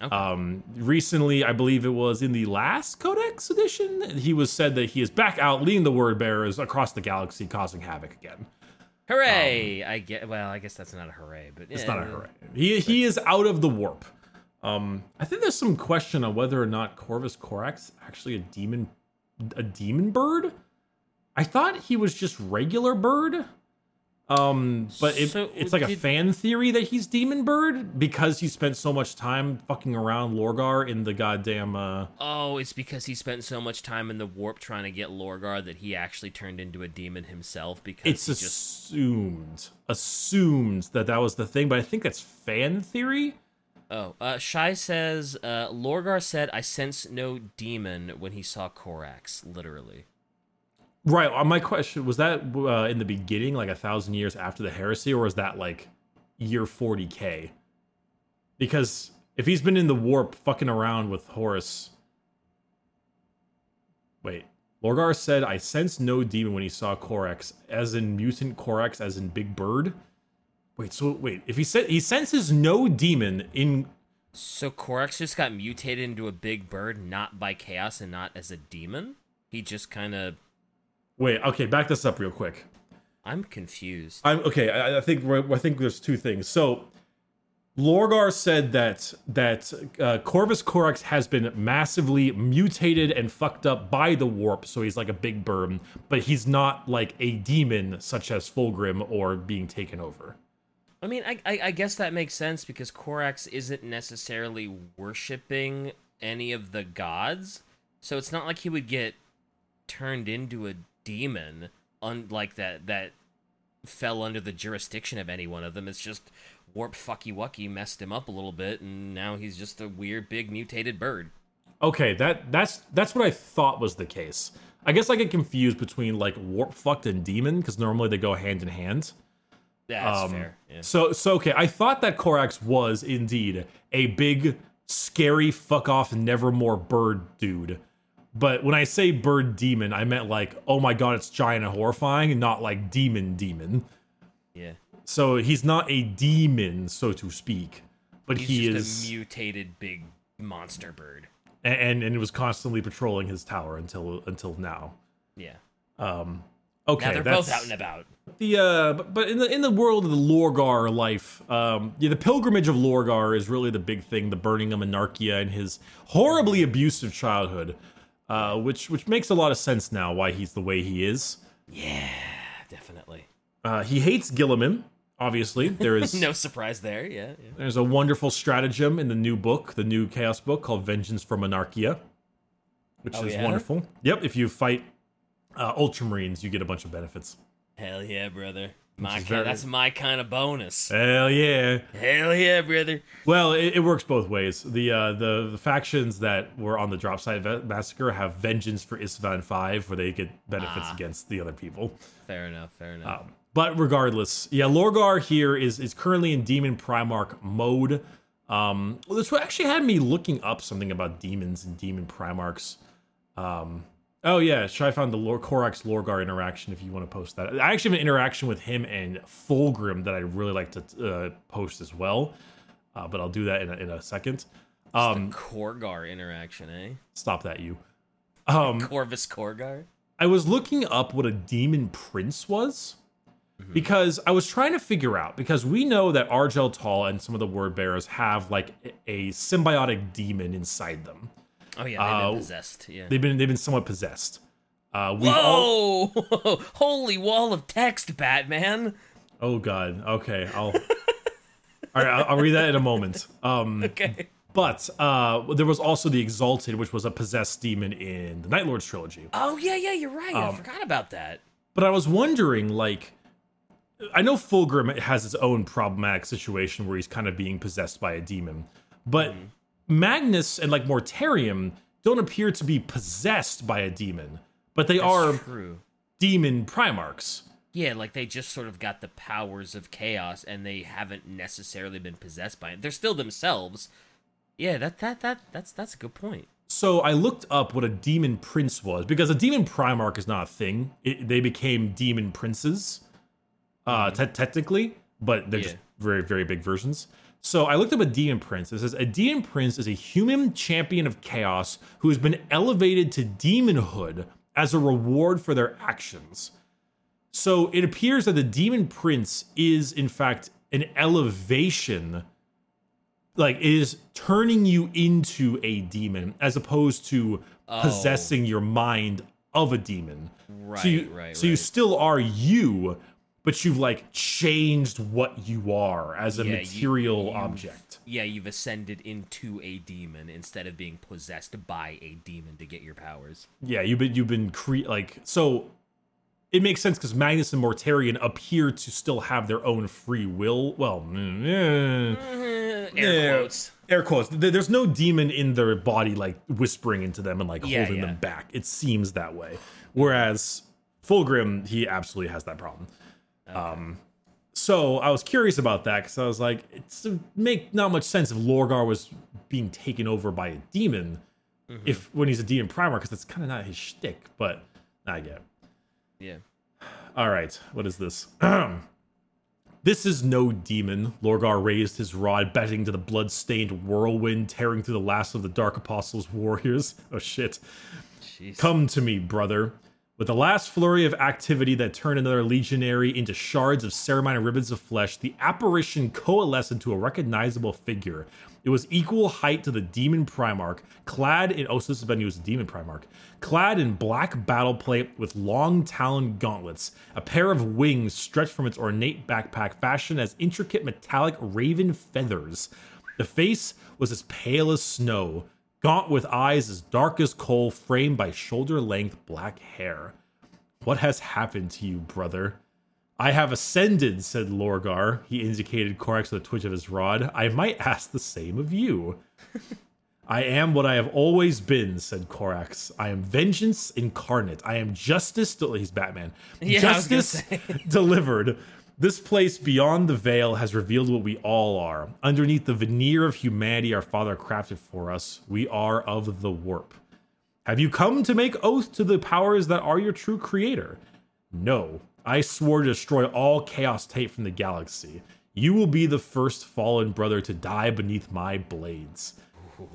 Okay. Um, recently, I believe it was in the last Codex edition, he was said that he is back out leading the word bearers across the galaxy, causing havoc again. Hooray! I get. Well, I guess that's not a hooray, but um, It's not a hooray. He he is out of the warp. Um, I think there's some question on whether or not Corvus Corax actually a demon, a demon bird. I thought he was just regular bird. Um, but it, So, it's like a fan theory that he's demon bird because he spent so much time fucking around Lorgar in the goddamn. Uh, Oh, it's because he spent so much time in the warp trying to get Lorgar that he actually turned into a demon himself because it's he just assumed assumed that that was the thing, but I think that's fan theory. Oh, uh, Shai says uh, Lorgar said, "I sense no demon" when he saw Corax. Literally. Right. uh, My question was that uh, in the beginning, like a thousand years after the heresy, or was that like year 40k? Because if he's been in the warp fucking around with Horus. Wait. Lorgar said, I sensed no demon when he saw Corax, as in mutant Corax, as in Big Bird. Wait, so wait, if he said he senses no demon in So Corax just got mutated into a big bird, not by chaos and not as a demon. He just kind of. Wait, okay, back this up real quick. I'm confused. I'm okay. I, I think I think there's two things. So, Lorgar said that that uh, Corvus Corax has been massively mutated and fucked up by the warp, so he's like a big bird, but he's not like a demon such as Fulgrim or being taken over. I mean, I, I I guess that makes sense because Corax isn't necessarily worshiping any of the gods, so it's not like he would get turned into a demon, unlike that that fell under the jurisdiction of any one of them. It's just warp fucky wucky messed him up a little bit, and now he's just a weird big mutated bird. Okay, that that's that's what I thought was the case. I guess I get confused between like warp fucked and demon because normally they go hand in hand. That's Um, fair. Yeah. So so okay, I thought that Corax was indeed a big, scary fuck off nevermore bird dude. But when I say bird demon, I meant like, oh my god, it's giant and horrifying, and not like demon demon. Yeah. So he's not a demon, so to speak, but He's he just is, a mutated big monster bird. and and it was constantly patrolling his tower until until now. Yeah. Um, okay, Now they're that's, both out and about. The uh, but, but in the in the world of the Lorgar life, um, yeah, the pilgrimage of Lorgar is really the big thing. The burning of Monarchia and his horribly abusive childhood, uh, which which makes a lot of sense now why he's the way he is. Yeah, definitely. Uh, he hates Guilliman. Obviously, there is no surprise there. Yeah, yeah. there's a wonderful stratagem in the new book, the new Chaos book called Vengeance for Monarchia, which Oh, is yeah? wonderful. Yep, if you fight uh, Ultramarines, you get a bunch of benefits. Hell yeah, brother. My kind, very- that's my kind of bonus. Hell yeah! Hell yeah, brother. Well, it, it works both ways. The uh, the the factions that were on the drop side va- massacre have vengeance for Isstvan Five, where they get benefits Ah. against the other people. Fair enough. Fair enough. Um, but regardless, yeah, Lorgar here is is currently in Demon Primarch mode. Um, well, this actually had me looking up something about demons and demon Primarchs. Um, oh yeah, should I found the Lord Corax Lorgar interaction if you want to post that. I actually have an interaction with him and Fulgrim that I'd really like to uh, post as well. Uh, but I'll do that in a, in a second. Um, Korgar interaction, eh? stop that, you. Um, Corvus Korgar. I was looking up what a demon prince was because I was trying to figure out because we know that Argel Tal and some of the word bearers have like a symbiotic demon inside them. Oh yeah, they've been Uh, possessed. Yeah. They've been they've been somewhat possessed. Uh, we've all Whoa! Holy wall of text, Batman. oh god okay I'll all right I'll, I'll read that in a moment. Um, Okay. but uh, there was also the Exalted, which was a possessed demon in the Night Lords trilogy. Oh yeah, yeah, you're right. Um, I forgot about that. But I was wondering, like, I know Fulgrim has his own problematic situation where he's kind of being possessed by a demon, but Magnus and like Mortarion don't appear to be possessed by a demon, but they are True. demon Primarchs. Yeah, like they just sort of got the powers of chaos, and they haven't necessarily been possessed by it. They're still themselves. Yeah, that that that that's that's a good point. So I looked up what a demon prince was because a demon Primarch is not a thing. It, they became demon princes, uh, te- technically, but they're just very, very big versions. So I looked up a demon prince. It says a demon prince is a human champion of chaos who has been elevated to demonhood as a reward for their actions. So it appears that the demon prince is, in fact, an elevation like it is turning you into a demon as opposed to Oh. possessing your mind of a demon. Right, so you, right, So you still are you, but you've like changed what you are as a Yeah, material you've- object. Yeah, you've ascended into a demon instead of being possessed by a demon to get your powers. Yeah, you've been you've been cre- like so. It makes sense because Magnus and Mortarion appear to still have their own free will. Well, mm, eh, Air quotes. air quotes. There's no demon in their body like whispering into them and like Yeah, holding yeah. them back. It seems that way. Whereas Fulgrim, he absolutely has that problem. Um, so I was curious about that because I was like, it's it make not much sense if Lorgar was being taken over by a demon, Mm-hmm. if when he's a demon primer, because that's kind of not his shtick. But I get. it. Yeah. All right, what is this? this is no demon. Lorgar raised his rod, betting to the blood-stained whirlwind, tearing through the last of the Dark Apostles' warriors. Oh shit. Jeez. Come to me, brother. With the last flurry of activity that turned another legionary into shards of ceremony ribbons of flesh, the apparition coalesced into a recognizable figure. It was equal height to the demon Primarch, clad in oh, so this has been used as demon Primarch, clad in black battle plate with long taloned gauntlets, a pair of wings stretched from its ornate backpack, fashioned as intricate metallic raven feathers. The face was as pale as snow, gaunt with eyes as dark as coal, framed by shoulder length black hair. What has happened to you, brother? I have ascended, said Lorgar. He indicated Corax with a twitch of his rod. I might ask the same of you. I am what I have always been, said Corax. I am vengeance incarnate. I am justice. Del- he's Batman. Yeah, I was gonna justice delivered. This place beyond the veil has revealed what we all are. Underneath the veneer of humanity our Father crafted for us, we are of the warp. Have you come to make oath to the powers that are your true creator? No. I swore to destroy all chaos tape from the galaxy. You will be the first fallen brother to die beneath my blades.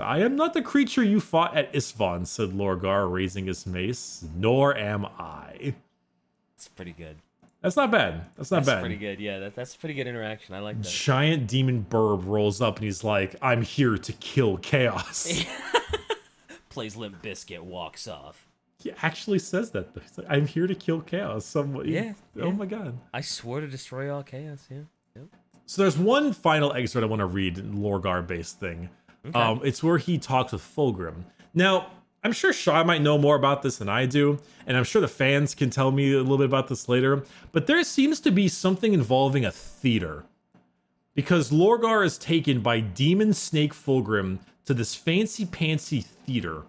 I am not the creature you fought at Isstvan, said Lorgar, raising his mace. Nor am I. It's pretty good. That's not bad. That's not That's bad. pretty good. Yeah, that, that's a pretty good interaction. I like that. Giant demon burb rolls up and he's like, I'm here to kill chaos. Plays Limp Bizkit, walks off. he actually says that. He's like, I'm here to kill chaos. Some, Yeah, Oh yeah. my god. I swore to destroy all chaos. Yeah. Yep. So there's one final excerpt I want to read, Lorgar based thing. Um, it's where he talks with Fulgrim. Now, I'm sure Shaw might know more about this than I do, and I'm sure the fans can tell me a little bit about this later. But there seems to be something involving a theater. Because Lorgar is taken by Demon Snake Fulgrim to this fancy pantsy theater.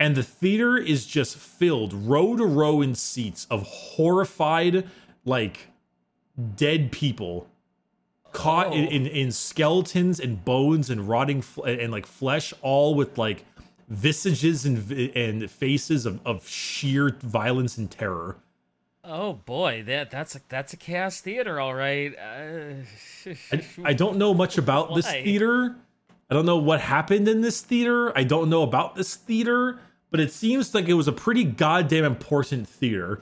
And the theater is just filled row to row in seats of horrified, like dead people caught in, Oh. in, in skeletons and bones and rotting fl- and, like flesh, all with like visages and and faces of, of sheer violence and terror. Oh boy, that that's a that's a chaos theater, all right. Uh, I, I don't know much about this theater. I don't know what happened in this theater. I don't know about this theater, but it seems like it was a pretty goddamn important theater.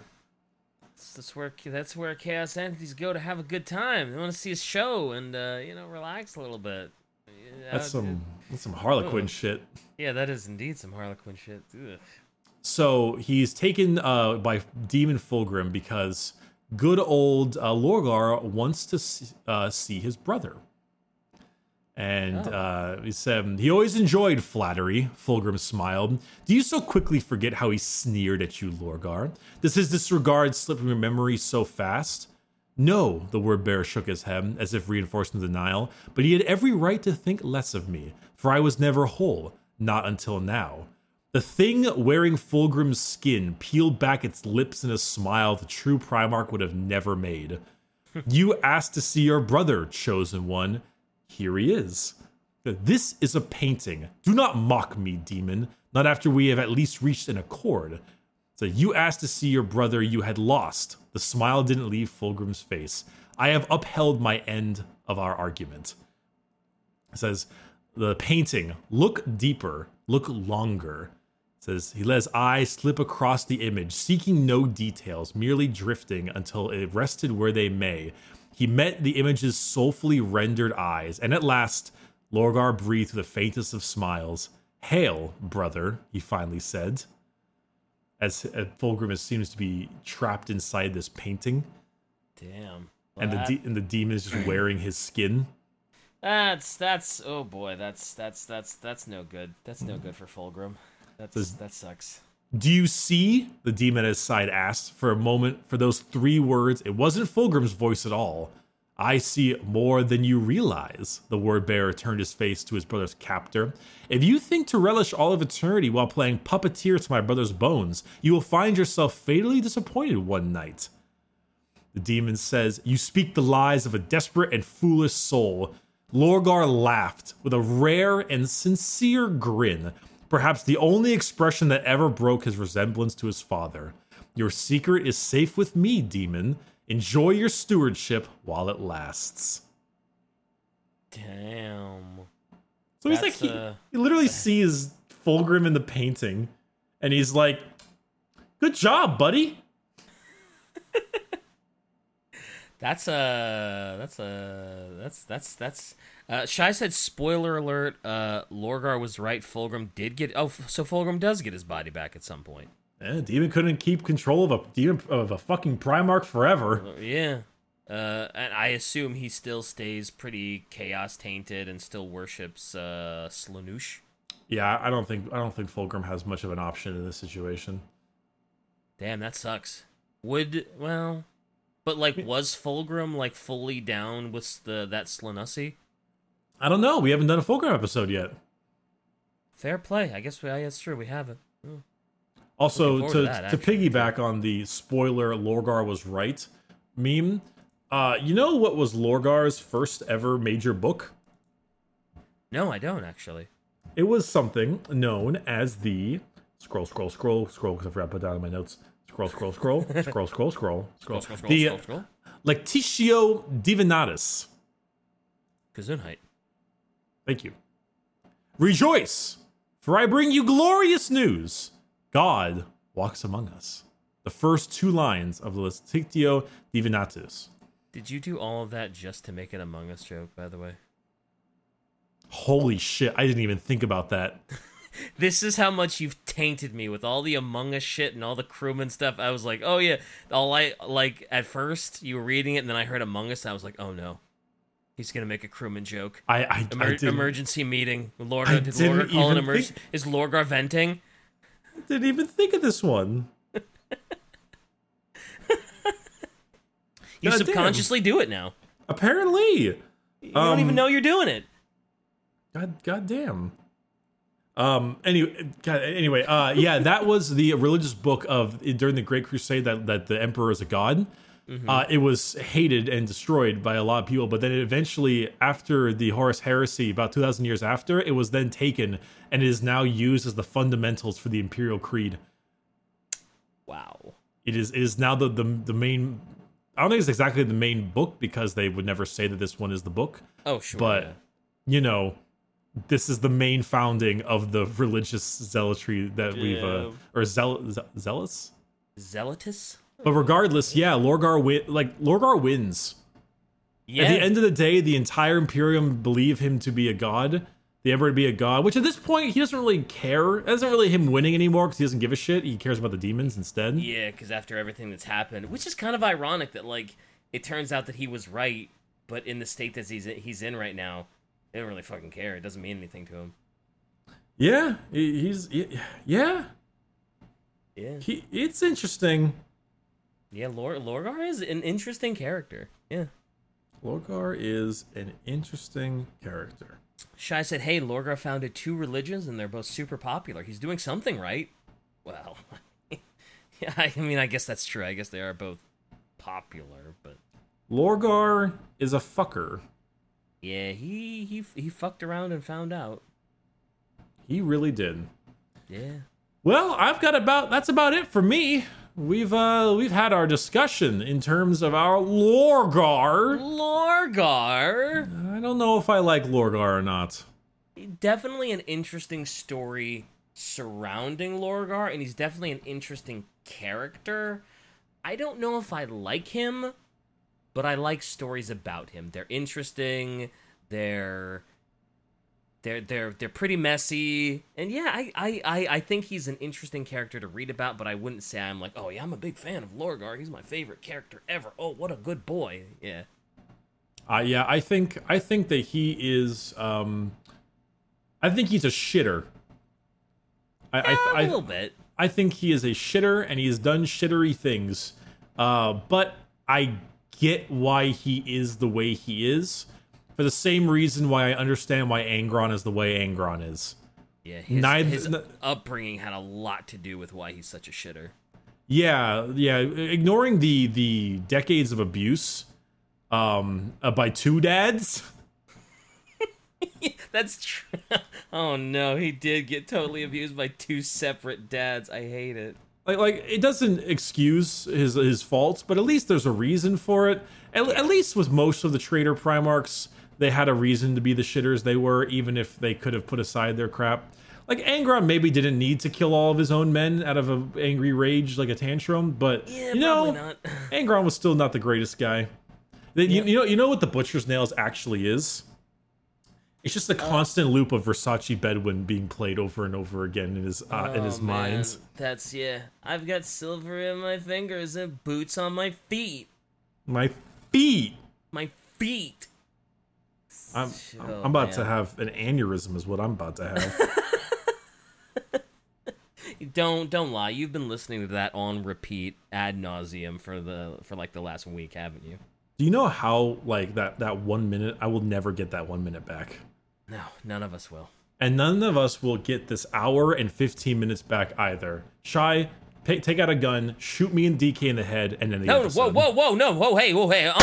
that's where that's where chaos entities go to have a good time. They want to see a show and uh, you know relax a little bit. Yeah, That's some that's some Harlequin shit. Yeah, that is indeed some Harlequin shit. Ugh. So he's taken uh, by Demon Fulgrim because good old uh, Lorgar wants to see, uh, see his brother. And Oh. uh, he said he always enjoyed flattery. Fulgrim smiled. Do you so quickly forget how he sneered at you, Lorgar? Does his disregard slip from your memory so fast? No, the word bearer shook his head, as if reinforcing the denial, but he had every right to think less of me, for I was never whole, not until now. The thing wearing Fulgrim's skin peeled back its lips in a smile the true Primarch would have never made. you asked to see your brother, chosen one. Here he is. This is a painting. Do not mock me, demon, not after we have at least reached an accord. So you asked to see your brother you had lost. The smile didn't leave Fulgrim's face. I have upheld my end of our argument. It says the painting, look deeper, look longer. It says he let his eye slip across the image, seeking no details, merely drifting until it rested where they may. He met the image's soulfully rendered eyes, and at last, Lorgar breathed the faintest of smiles. Hail, brother, he finally said. As uh, Fulgrim is, seems to be trapped inside this painting, Damn. and the Well, de- and the demon is just wearing his skin. That's that's oh boy, that's that's that's that's no good. That's no good for Fulgrim. That's that sucks. Do you see? The demon at his side asked for a moment for those three words. It wasn't Fulgrim's voice at all. I see more than you realize. The word bearer turned his face to his brother's captor. If you think to relish all of eternity while playing puppeteer to my brother's bones, you will find yourself fatally disappointed one night. The demon says, You speak the lies of a desperate and foolish soul. Lorgar laughed with a rare and sincere grin, perhaps the only expression that ever broke his resemblance to his father. Your secret is safe with me, demon. Enjoy your stewardship while it lasts. Damn. So he's like, That's, he, uh, he literally sees Fulgrim in the painting, and he's like, Good job, buddy. That's a that's a that's that's that's uh Shai said spoiler alert, uh Lorgar was right, Fulgrim did get oh so Fulgrim does get his body back at some point. Eh, demon couldn't keep control of a demon of a fucking Primarch forever. Yeah. Uh, and I assume he still stays pretty chaos tainted and still worships uh. Yeah, I don't think I don't think Fulgrim has much of an option in this situation. Damn, that sucks. Would well, but like, was Fulgrim like fully down with the that Slaaneshi? I don't know. We haven't done a Fulgrim episode yet. Fair play. I guess we, I guess true. We haven't. Also, to to that, to piggyback on the spoiler, Lorgar was right meme. Uh, you know what was Lorgar's first ever major book? No, I don't actually. It was something known as the scroll, scroll, scroll, scroll. Because I forgot to put down in my notes. Scroll, scroll, scroll, scroll, scroll, scroll, scroll. Scroll, scroll, The scroll, scroll. Lectitio Divinitatus. Gesundheit. Thank you. Rejoice, for I bring you glorious news. God walks among us. The first two lines of the Lectitio Divinitatus. Did you do all of that just to make an Among Us joke? By the way, Holy shit, I didn't even think about that. this is how much you've tainted me with all the Among Us shit and all the crewman stuff. I was like, oh yeah, all I like at first you were reading it, and then I heard Among Us. I was like, oh no, he's gonna make a crewman joke. I, I, Emer- I emergency meeting. I Lorgar, did Lorgar call an emergency? think- Is Lorgar venting? Didn't even think of this one. You God damn. subconsciously do it now. Apparently. You don't even Um, know you're doing it. God, God damn. Um. Anyway, God, anyway. Uh. Yeah, that was the religious book of during the Great Crusade that that the emperor is a god. Uh, it was hated and destroyed by a lot of people, but then eventually, after the Horus Heresy, about two thousand years after, it was then taken and it is now used as the fundamentals for the Imperial Creed. Wow. It is it is now the the the main. I don't think it's exactly the main book because they would never say that this one is the book, Oh sure. but yeah. you know this is the main founding of the religious zealotry that we've uh, or zeal, ze- zealous Zealotus. But regardless yeah lorgar win like lorgar wins. Yeah. at the end of the day the entire imperium believe him to be a god. The emperor to be a god which at this point he doesn't really care. It isn't really him winning anymore because he doesn't give a shit. He cares about the demons instead. Yeah, because after everything that's happened, which is kind of ironic that like it turns out that he was right, but in the state that he's in, he's in right now, they don't really fucking care. It doesn't mean anything to him. yeah he's yeah. Yeah, he, it's interesting yeah. Lor- Lorgar is an interesting character. Yeah. lorgar is an interesting character Shai said, "Hey, Lorgar founded two religions, and they're both super popular. He's doing something right." Well, yeah. I mean, I guess that's true. I guess they are both popular, but lorgar is a fucker yeah, he he he fucked around and found out. He really did. Yeah. Well, I've got about that's about it for me. We've uh we've had our discussion in terms of our Lorgar. Lorgar. I don't know if I like Lorgar or not. definitely an interesting story surrounding Lorgar, and he's definitely an interesting character. I don't know if I like him, but I like stories about him. They're interesting. They're they're they're they're pretty messy, and yeah, I, I, I, I think he's an interesting character to read about, but I wouldn't say I'm like, oh yeah, I'm a big fan of Lorgar. He's my favorite character ever. Oh, what a good boy. Yeah. Uh, yeah, I think I think that he is. Um, I think he's a shitter. I, Yeah, I, a I, little bit. I think he is a shitter and he has done shittery things. Uh, but I get why he is the way he is. For the same reason why I understand why Angron is the way Angron is. Yeah, his, Neither- his upbringing had a lot to do with why he's such a shitter. Yeah, yeah. Ignoring the the decades of abuse um, uh, by two dads. That's true. oh no, he did get totally abused by two separate dads. I hate it. like like it doesn't excuse his his faults, but at least there's a reason for it. At, at least with most of the traitor Primarchs, they had a reason to be the shitters they were, even if they could have put aside their crap. Like Angron maybe didn't need to kill all of his own men out of a angry rage like a tantrum, but Yeah, you know. Angron was still not the greatest guy. The- you, you know, you know what the butcher's nails actually is. It's just a constant loop of Versace Bedouin being played over and over again in his uh, in his Oh, man. mind. That's yeah. I've got silver in my fingers and boots on my feet. My feet. My feet. I'm, Oh, I'm about to have an aneurysm, is what I'm about to have. Don't don't lie. You've been listening to that on repeat ad nauseum for the for like the last week, haven't you? Do you know how like that that one minute? I will never get that one minute back, No, none of us will. and none of us will get this hour and fifteen minutes back either. Shai, take out a gun, shoot me and DK in the head, and then the No, episode. whoa, whoa, whoa, no, whoa, hey, whoa, hey. Uh,